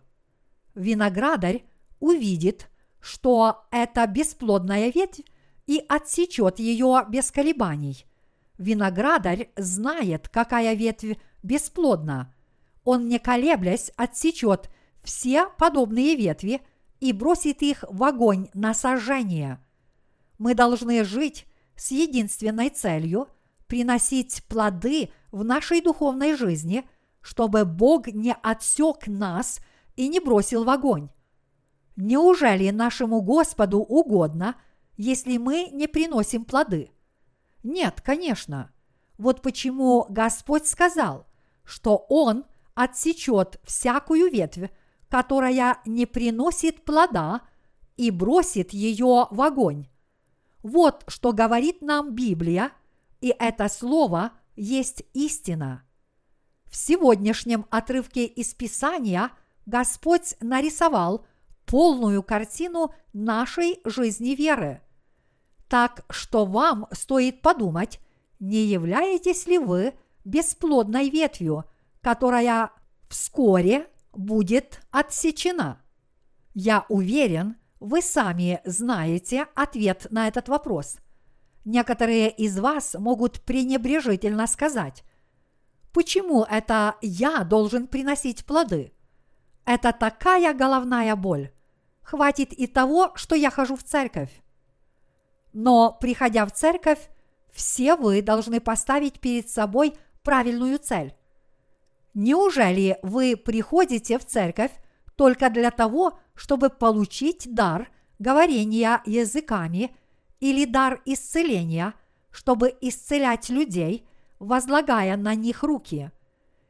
Speaker 1: Виноградарь увидит, что это бесплодная ветвь и отсечет ее без колебаний. Виноградарь знает, какая ветвь бесплодна. Он, не колеблясь, отсечет все подобные ветви – и бросит их в огонь на сожжение. Мы должны жить с единственной целью приносить плоды в нашей духовной жизни, чтобы Бог не отсек нас и не бросил в огонь. Неужели нашему Господу угодно, если мы не приносим плоды? Нет, конечно. Вот почему Господь сказал, что Он отсечет всякую ветвь, которая не приносит плода, и бросит ее в огонь. Вот что говорит нам Библия, и это слово есть истина. В сегодняшнем отрывке из Писания Господь нарисовал полную картину нашей жизни веры. Так что вам стоит подумать, не являетесь ли вы бесплодной ветвью, которая вскоре будет отсечена? Я уверен, вы сами знаете ответ на этот вопрос. Некоторые из вас могут пренебрежительно сказать, почему это я должен приносить плоды? Это такая головная боль. Хватит и того, что я хожу в церковь. Но, приходя в церковь, все вы должны поставить перед собой правильную цель. Неужели вы приходите в церковь только для того, чтобы получить дар говорения языками или дар исцеления, чтобы исцелять людей, возлагая на них руки?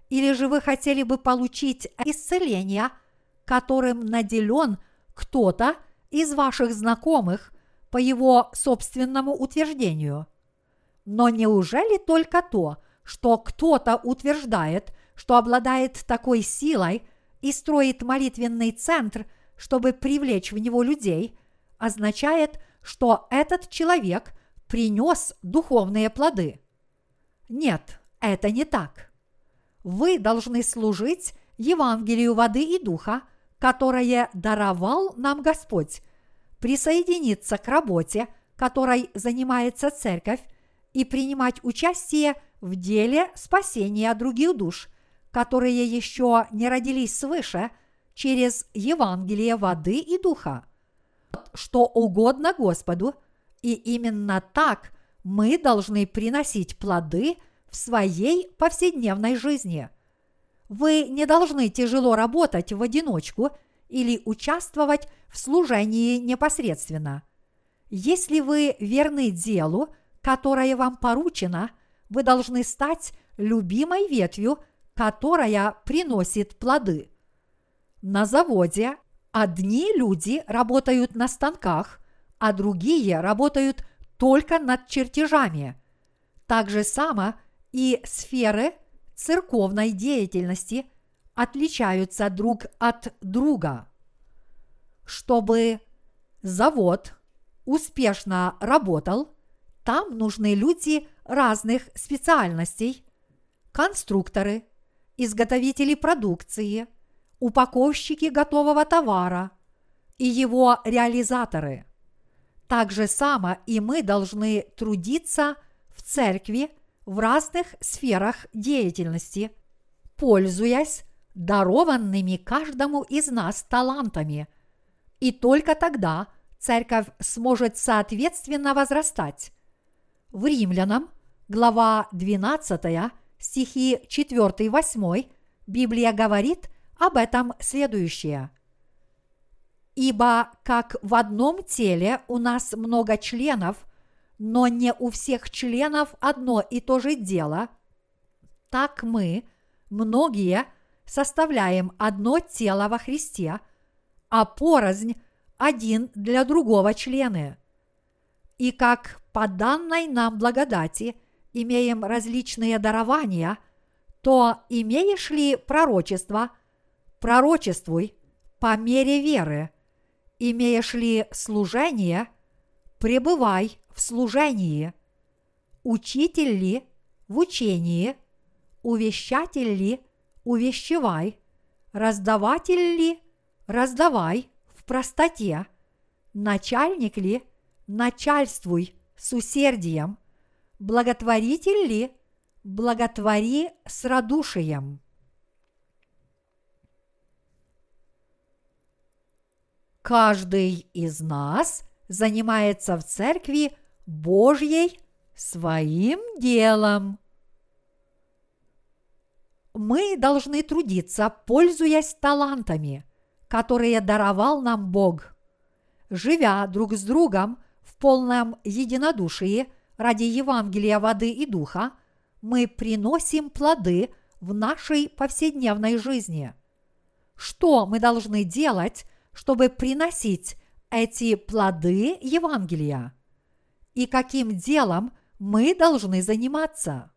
Speaker 1: Или же вы хотели бы получить исцеление, которым наделен кто-то из ваших знакомых по его собственному утверждению? Но неужели только то, что кто-то утверждает, что обладает такой силой – и строит молитвенный центр, чтобы привлечь в него людей, означает, что этот человек принес духовные плоды. Нет, это не так. Вы должны служить Евангелию воды и духа, которое даровал нам Господь, присоединиться к работе, которой занимается церковь, и принимать участие в деле спасения других душ – которые еще не родились свыше, через Евангелие воды и духа. Что угодно Господу, и именно так мы должны приносить плоды в своей повседневной жизни. Вы не должны тяжело работать в одиночку или участвовать в служении непосредственно. Если вы верны делу, которое вам поручено, вы должны стать любимой ветвью которая приносит плоды. На заводе одни люди работают на станках, а другие работают только над чертежами. Так же само и сферы церковной деятельности отличаются друг от друга. Чтобы завод успешно работал, там нужны люди разных специальностей, конструкторы, изготовители продукции, упаковщики готового товара и его реализаторы. Так же само и мы должны трудиться в церкви в разных сферах деятельности, пользуясь дарованными каждому из нас талантами. И только тогда церковь сможет соответственно возрастать. В Римлянам, глава 12, стихи 4-8, Библия говорит об этом следующее. «Ибо как в одном теле у нас много членов, но не у всех членов одно и то же дело, так мы, многие, составляем одно тело во Христе, а порознь один для другого члены. И как по данной нам благодати – имеем различные дарования, то имеешь ли пророчество? Пророчествуй по мере веры. Имеешь ли служение? Пребывай в служении. Учитель ли? В учении. Увещатель ли? Увещевай. Раздаватель ли? Раздавай в простоте. Начальник ли? Начальствуй с усердием – благотворитель ли, благотвори с радушием. Каждый из нас занимается в церкви Божьей своим делом. Мы должны трудиться, пользуясь талантами, которые даровал нам Бог. Живя друг с другом в полном единодушии – ради Евангелия воды и духа, мы приносим плоды в нашей повседневной жизни. Что мы должны делать, чтобы приносить эти плоды Евангелия? И каким делом мы должны заниматься?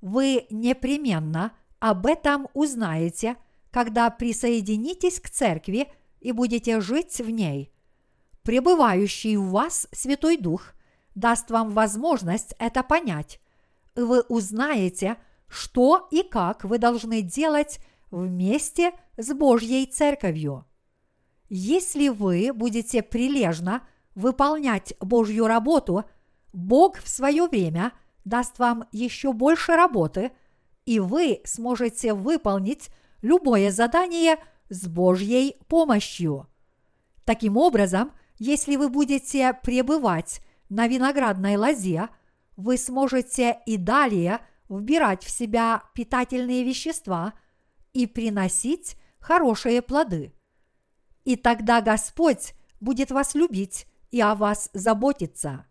Speaker 1: Вы непременно об этом узнаете, когда присоединитесь к церкви и будете жить в ней. Пребывающий в вас Святой Дух даст вам возможность это понять. Вы узнаете, что и как вы должны делать вместе с Божьей Церковью. Если вы будете прилежно выполнять Божью работу, Бог в свое время даст вам еще больше работы, и вы сможете выполнить любое задание с Божьей помощью. Таким образом, если вы будете пребывать на виноградной лозе, вы сможете и далее вбирать в себя питательные вещества и приносить хорошие плоды. И тогда Господь будет вас любить и о вас заботиться.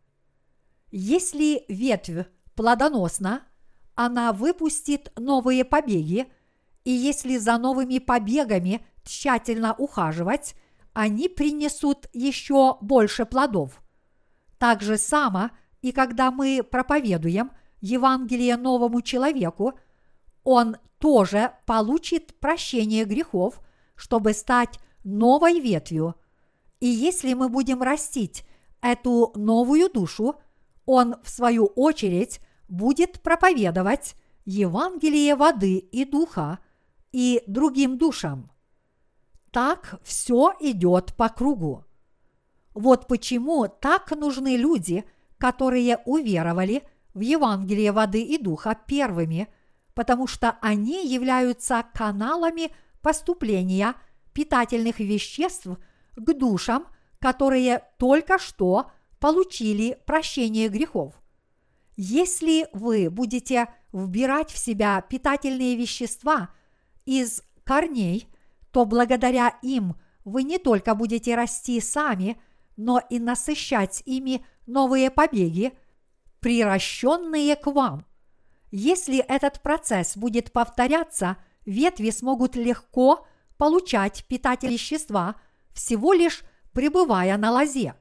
Speaker 1: Если ветвь плодоносна, она выпустит новые побеги, и если за новыми побегами тщательно ухаживать, они принесут еще больше плодов. Так же само и когда мы проповедуем Евангелие новому человеку, он тоже получит прощение грехов, чтобы стать новой ветвью. И если мы будем растить эту новую душу, он, в свою очередь, будет проповедовать Евангелие воды и духа и другим душам. Так все идет по кругу. Вот почему так нужны люди, которые уверовали в Евангелие воды и духа первыми, потому что они являются каналами поступления питательных веществ к душам, которые только что получили прощение грехов. Если вы будете вбирать в себя питательные вещества из корней, то благодаря им вы не только будете расти сами, но и насыщать ими новые побеги, приращенные к вам. Если этот процесс будет повторяться, ветви смогут легко получать питательные вещества, всего лишь пребывая на лозе.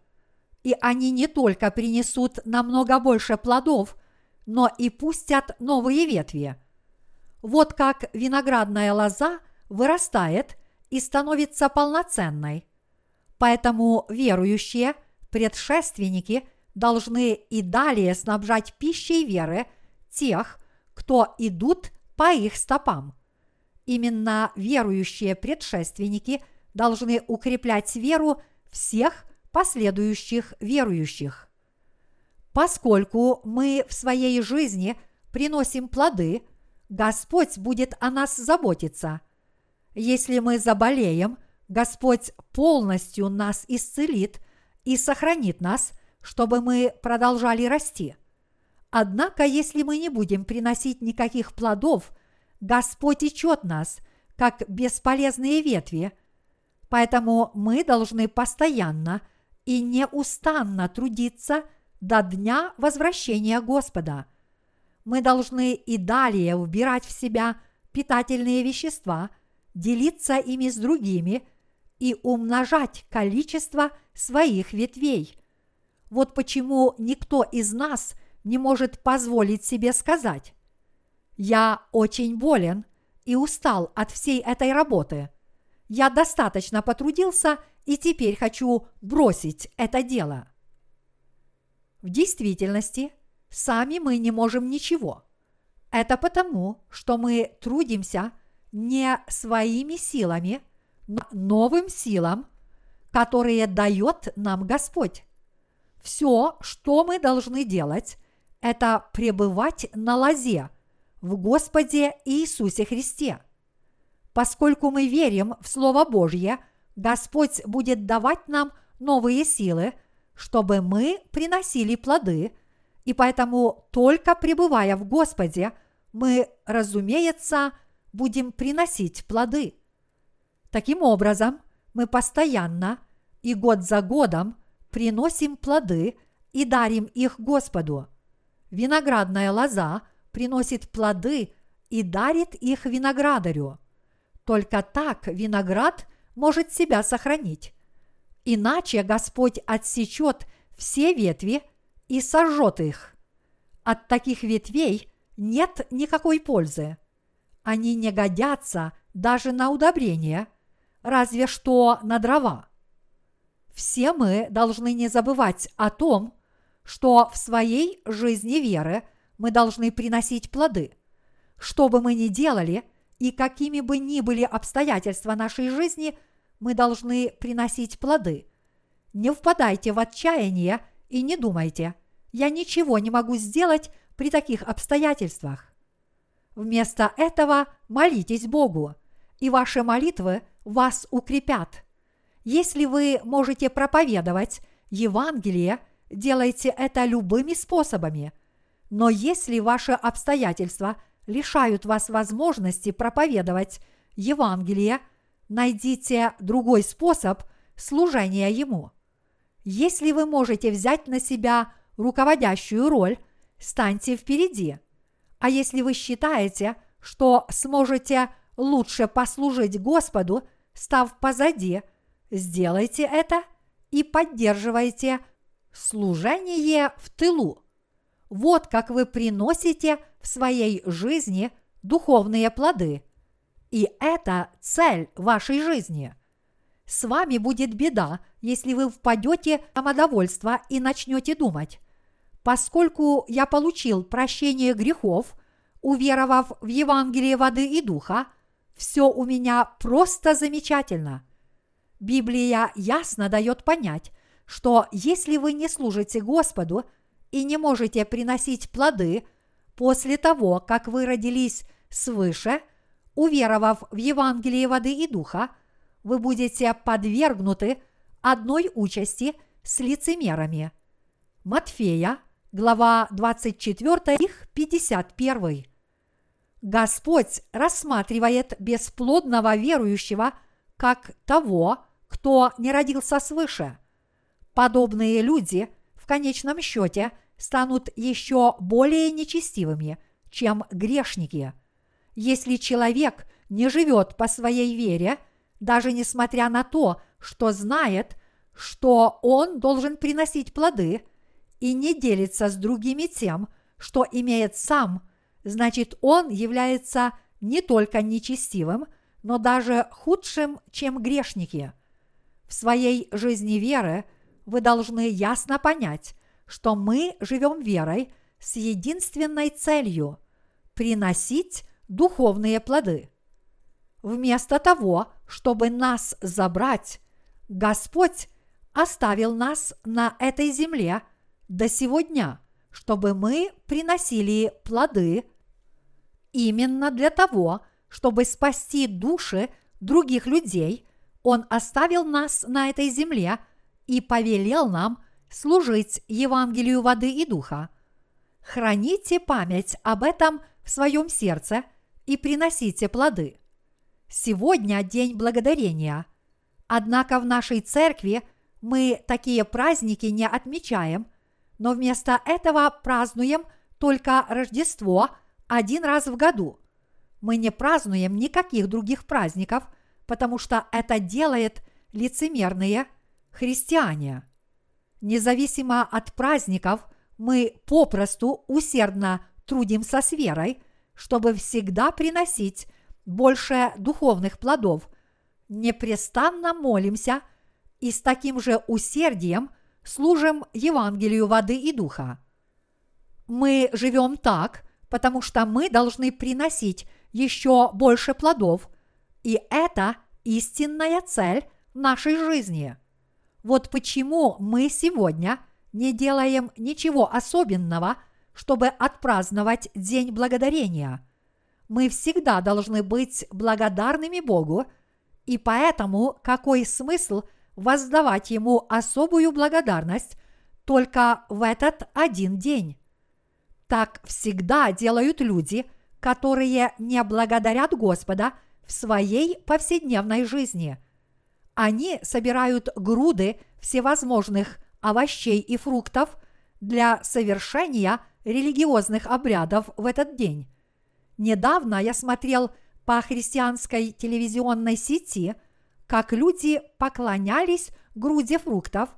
Speaker 1: И они не только принесут намного больше плодов, но и пустят новые ветви. Вот как виноградная лоза вырастает и становится полноценной. Поэтому верующие, предшественники должны и далее снабжать пищей веры тех, кто идут по их стопам. Именно верующие предшественники должны укреплять веру всех последующих верующих. Поскольку мы в своей жизни приносим плоды, Господь будет о нас заботиться. Если мы заболеем – Господь полностью нас исцелит и сохранит нас, чтобы мы продолжали расти. Однако, если мы не будем приносить никаких плодов, Господь течет нас, как бесполезные ветви. Поэтому мы должны постоянно и неустанно трудиться до дня возвращения Господа. Мы должны и далее убирать в себя питательные вещества, делиться ими с другими – и умножать количество своих ветвей. Вот почему никто из нас не может позволить себе сказать «Я очень болен и устал от всей этой работы. Я достаточно потрудился и теперь хочу бросить это дело». В действительности, сами мы не можем ничего. Это потому, что мы трудимся не своими силами – новым силам, которые дает нам Господь. Все, что мы должны делать, это пребывать на лозе в Господе Иисусе Христе. Поскольку мы верим в Слово Божье, Господь будет давать нам новые силы, чтобы мы приносили плоды, и поэтому только пребывая в Господе, мы, разумеется, будем приносить плоды. Таким образом, мы постоянно и год за годом приносим плоды и дарим их Господу. виноградная лоза приносит плоды и дарит их виноградарю. Только так виноград может себя сохранить. Иначе Господь отсечет все ветви и сожжет их. От таких ветвей нет никакой пользы. Они не годятся даже на удобрение, разве что на дрова. Все мы должны не забывать о том, что в своей жизни веры мы должны приносить плоды. Что бы мы ни делали и какими бы ни были обстоятельства нашей жизни, мы должны приносить плоды. Не впадайте в отчаяние и не думайте, я ничего не могу сделать при таких обстоятельствах. Вместо этого молитесь Богу, и ваши молитвы вас укрепят. Если вы можете проповедовать Евангелие, делайте это любыми способами. Но если ваши обстоятельства лишают вас возможности проповедовать Евангелие, найдите другой способ служения Ему. Если вы можете взять на себя руководящую роль, станьте впереди. А если вы считаете, что сможете лучше послужить Господу, став позади, сделайте это и поддерживайте служение в тылу. Вот как вы приносите в своей жизни духовные плоды. И это цель вашей жизни. С вами будет беда, если вы впадете в самодовольство и начнете думать, поскольку я получил прощение грехов, уверовав в Евангелие воды и духа, все у меня просто замечательно. Библия ясно дает понять, что если вы не служите Господу и не можете приносить плоды после того, как вы родились свыше, уверовав в Евангелие воды и духа, вы будете подвергнуты одной участи с лицемерами. Матфея, глава 24, их 51. Господь рассматривает бесплодного верующего как того, кто не родился свыше. Подобные люди в конечном счете станут еще более нечестивыми, чем грешники. Если человек не живет по своей вере, даже несмотря на то, что знает, что он должен приносить плоды – и не делится с другими тем, что имеет сам, значит он является не только нечестивым, но даже худшим, чем грешники. В своей жизни веры вы должны ясно понять, что мы живем верой с единственной целью – приносить духовные плоды. Вместо того, чтобы нас забрать, Господь оставил нас на этой земле – до сегодня, чтобы мы приносили плоды именно для того, чтобы спасти души других людей, Он оставил нас на этой земле и повелел нам служить Евангелию воды и духа. Храните память об этом в своем сердце и приносите плоды. Сегодня день благодарения. Однако в нашей церкви мы такие праздники не отмечаем – но вместо этого празднуем только Рождество один раз в году. Мы не празднуем никаких других праздников, потому что это делает лицемерные христиане. Независимо от праздников, мы попросту усердно трудимся с верой, чтобы всегда приносить больше духовных плодов, непрестанно молимся и с таким же усердием служим Евангелию воды и духа. Мы живем так, потому что мы должны приносить еще больше плодов, и это истинная цель нашей жизни. Вот почему мы сегодня не делаем ничего особенного, чтобы отпраздновать День Благодарения. Мы всегда должны быть благодарными Богу, и поэтому какой смысл – воздавать ему особую благодарность только в этот один день. Так всегда делают люди, которые не благодарят Господа в своей повседневной жизни. Они собирают груды всевозможных овощей и фруктов для совершения религиозных обрядов в этот день. Недавно я смотрел по христианской телевизионной сети, как люди поклонялись груди фруктов,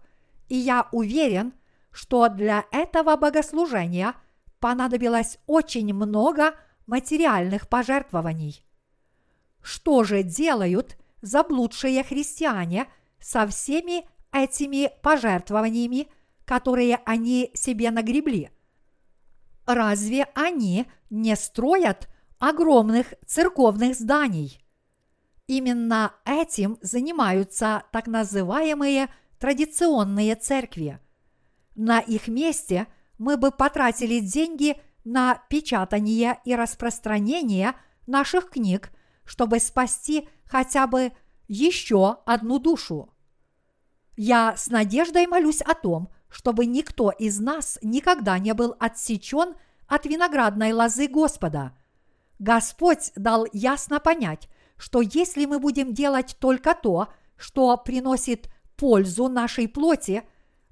Speaker 1: и я уверен, что для этого богослужения понадобилось очень много материальных пожертвований. Что же делают заблудшие христиане со всеми этими пожертвованиями, которые они себе нагребли? Разве они не строят огромных церковных зданий? Именно этим занимаются так называемые традиционные церкви. На их месте мы бы потратили деньги на печатание и распространение наших книг, чтобы спасти хотя бы еще одну душу. Я с надеждой молюсь о том, чтобы никто из нас никогда не был отсечен от виноградной лозы Господа. Господь дал ясно понять, что если мы будем делать только то, что приносит пользу нашей плоти,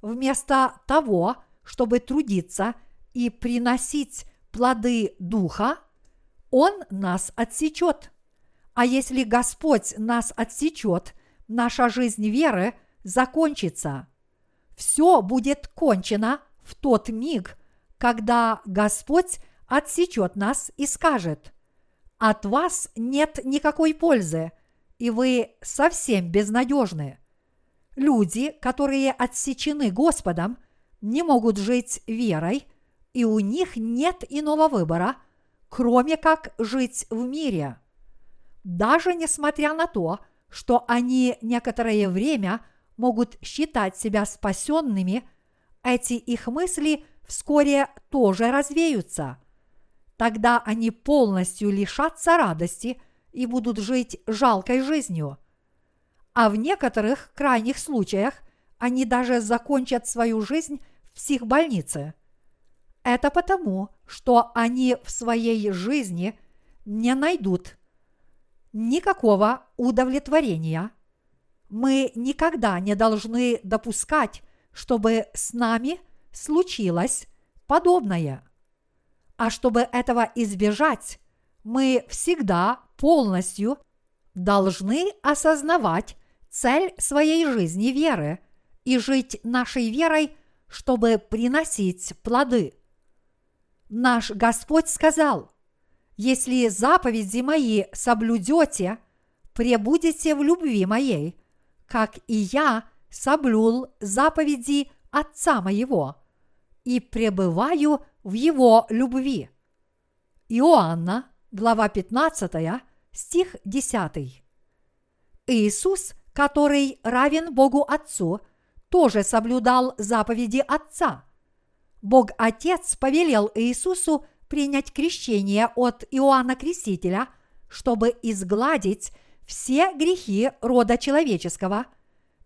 Speaker 1: вместо того, чтобы трудиться и приносить плоды Духа, Он нас отсечет. А если Господь нас отсечет, наша жизнь веры закончится. Все будет кончено в тот миг, когда Господь отсечет нас и скажет, от вас нет никакой пользы, и вы совсем безнадежны. Люди, которые отсечены Господом, не могут жить верой, и у них нет иного выбора, кроме как жить в мире. Даже несмотря на то, что они некоторое время могут считать себя спасенными, эти их мысли вскоре тоже развеются – Тогда они полностью лишатся радости и будут жить жалкой жизнью. А в некоторых крайних случаях они даже закончат свою жизнь в психбольнице. Это потому, что они в своей жизни не найдут никакого удовлетворения. Мы никогда не должны допускать, чтобы с нами случилось подобное. А чтобы этого избежать, мы всегда полностью должны осознавать цель своей жизни веры и жить нашей верой, чтобы приносить плоды. Наш Господь сказал, если заповеди мои соблюдете, пребудете в любви моей, как и я соблюл заповеди Отца моего, и пребываю в его любви. Иоанна, глава 15, стих 10. Иисус, который равен Богу Отцу, тоже соблюдал заповеди Отца. Бог Отец повелел Иисусу принять крещение от Иоанна Крестителя, чтобы изгладить все грехи рода человеческого.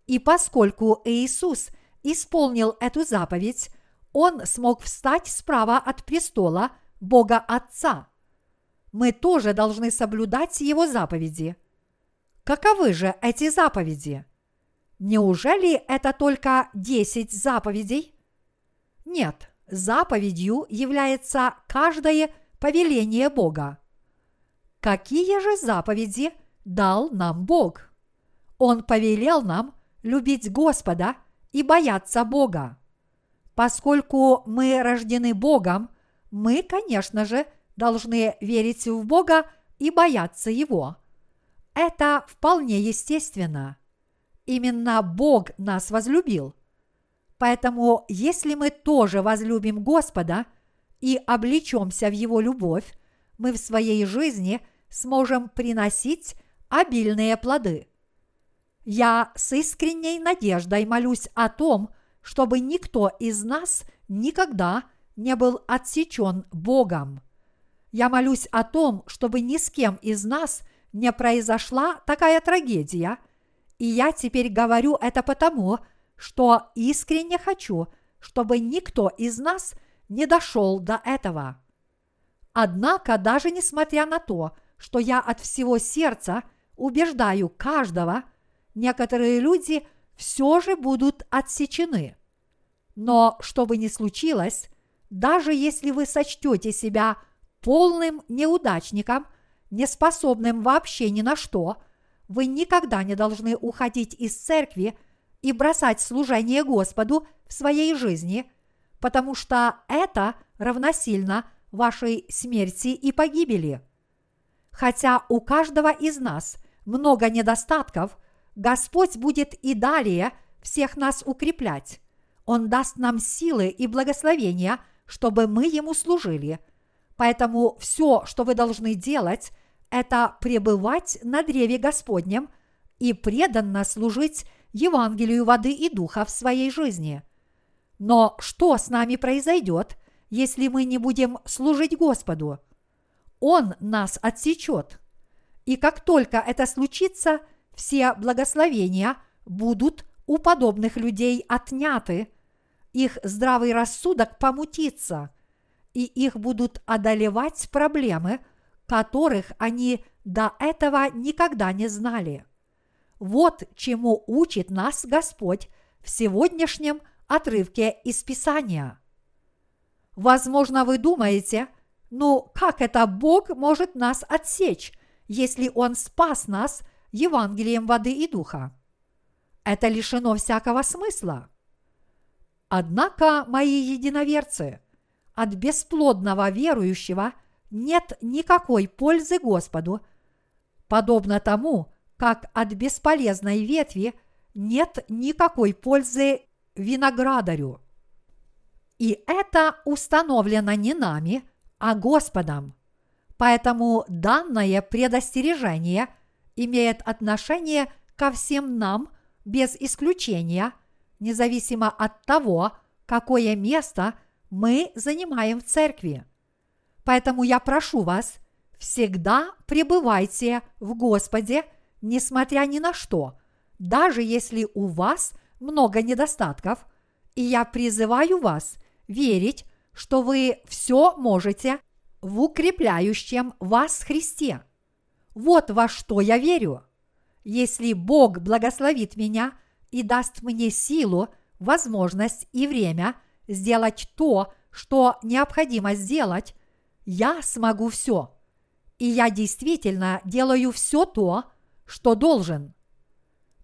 Speaker 1: И поскольку Иисус исполнил эту заповедь, он смог встать справа от престола Бога Отца. Мы тоже должны соблюдать Его заповеди. Каковы же эти заповеди? Неужели это только десять заповедей? Нет, заповедью является каждое повеление Бога. Какие же заповеди дал нам Бог? Он повелел нам любить Господа и бояться Бога. Поскольку мы рождены Богом, мы, конечно же, должны верить в Бога и бояться Его. Это вполне естественно. Именно Бог нас возлюбил. Поэтому, если мы тоже возлюбим Господа и облечемся в Его любовь, мы в своей жизни сможем приносить обильные плоды. Я с искренней надеждой молюсь о том, чтобы никто из нас никогда не был отсечен Богом. Я молюсь о том, чтобы ни с кем из нас не произошла такая трагедия, и я теперь говорю это потому, что искренне хочу, чтобы никто из нас не дошел до этого. Однако, даже несмотря на то, что я от всего сердца убеждаю каждого, некоторые люди – все же будут отсечены. Но что бы ни случилось, даже если вы сочтете себя полным неудачником, неспособным вообще ни на что, вы никогда не должны уходить из церкви и бросать служение Господу в своей жизни, потому что это равносильно вашей смерти и погибели. Хотя у каждого из нас много недостатков, Господь будет и далее всех нас укреплять. Он даст нам силы и благословения, чтобы мы Ему служили. Поэтому все, что вы должны делать, это пребывать на древе Господнем и преданно служить Евангелию воды и духа в своей жизни. Но что с нами произойдет, если мы не будем служить Господу? Он нас отсечет. И как только это случится, все благословения будут у подобных людей отняты, их здравый рассудок помутится, и их будут одолевать проблемы, которых они до этого никогда не знали. Вот чему учит нас Господь в сегодняшнем отрывке из Писания. Возможно, вы думаете, ну как это Бог может нас отсечь, если Он спас нас Евангелием воды и духа? Это лишено всякого смысла. Однако, мои единоверцы, от бесплодного верующего нет никакой пользы Господу, подобно тому, как от бесполезной ветви нет никакой пользы виноградарю. И это установлено не нами, а Господом. Поэтому данное предостережение имеет отношение ко всем нам без исключения, независимо от того, какое место мы занимаем в церкви. Поэтому я прошу вас, всегда пребывайте в Господе – несмотря ни на что, даже если у вас много недостатков, и я призываю вас верить, что вы все можете в укрепляющем вас Христе. Вот во что я верю. Если Бог благословит меня и даст мне силу, возможность и время сделать то, что необходимо сделать, я смогу все. И я действительно делаю все то, что должен.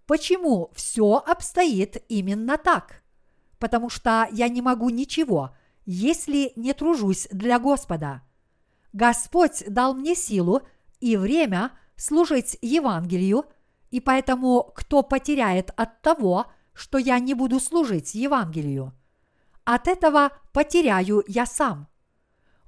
Speaker 1: Почему все обстоит именно так? Потому что я не могу ничего, если не тружусь для Господа. Господь дал мне силу и время служить Евангелию, и поэтому кто потеряет от того, что я не буду служить Евангелию? От этого потеряю я сам.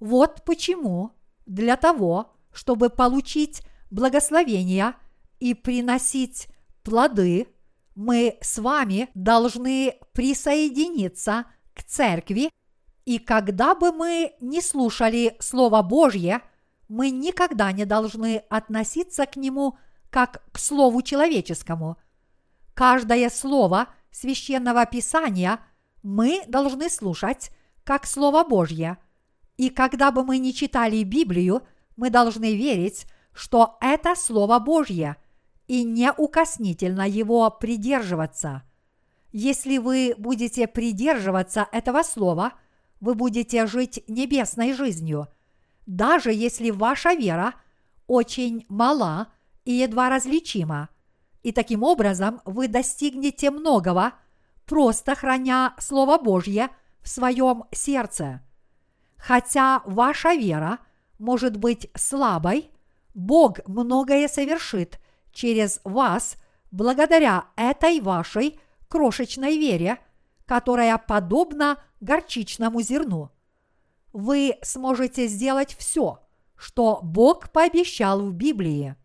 Speaker 1: Вот почему для того, чтобы получить благословение – и приносить плоды, мы с вами должны присоединиться к церкви, и когда бы мы не слушали Слово Божье, мы никогда не должны относиться к нему как к Слову человеческому. Каждое слово священного Писания мы должны слушать как Слово Божье. И когда бы мы не читали Библию, мы должны верить, что это Слово Божье – и неукоснительно его придерживаться. Если вы будете придерживаться этого слова, вы будете жить небесной жизнью, даже если ваша вера очень мала и едва различима, и таким образом вы достигнете многого, просто храня Слово Божье в своем сердце. Хотя ваша вера может быть слабой, Бог многое совершит – через вас благодаря этой вашей крошечной вере, которая подобна горчичному зерну. Вы сможете сделать все, что Бог пообещал в Библии.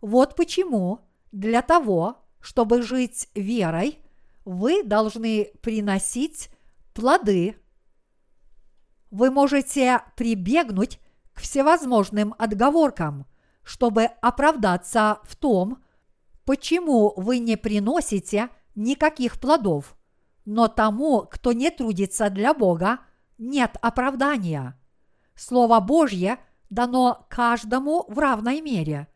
Speaker 1: Вот почему для того, чтобы жить верой, вы должны приносить плоды. Вы можете прибегнуть к всевозможным отговоркам – чтобы оправдаться в том, почему вы не приносите никаких плодов. Но тому, кто не трудится для Бога, нет оправдания. Слово Божье дано каждому в равной мере.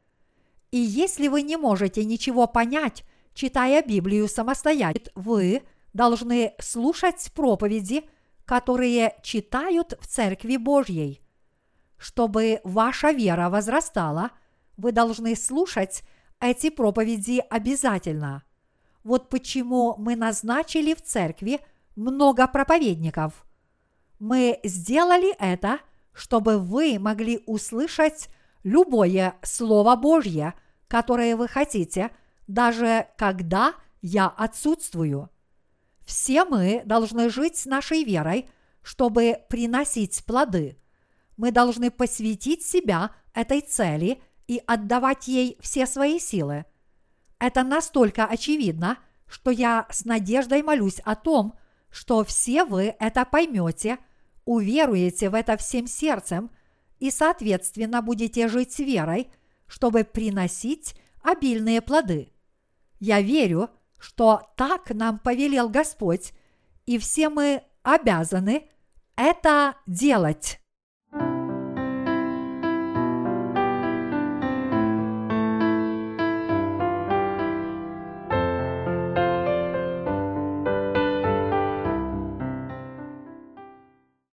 Speaker 1: И если вы не можете ничего понять, читая Библию самостоятельно, вы должны слушать проповеди, которые читают в Церкви Божьей. Чтобы ваша вера возрастала, вы должны слушать эти проповеди обязательно. Вот почему мы назначили в церкви много проповедников. Мы сделали это, чтобы вы могли услышать любое Слово Божье, которое вы хотите, даже когда я отсутствую. Все мы должны жить нашей верой, чтобы приносить плоды. Мы должны посвятить себя этой цели и отдавать ей все свои силы. Это настолько очевидно, что я с надеждой молюсь о том, что все вы это поймете, уверуете в это всем сердцем и, соответственно, будете жить верой, чтобы приносить обильные плоды. Я верю, что так нам повелел Господь, и все мы обязаны это делать.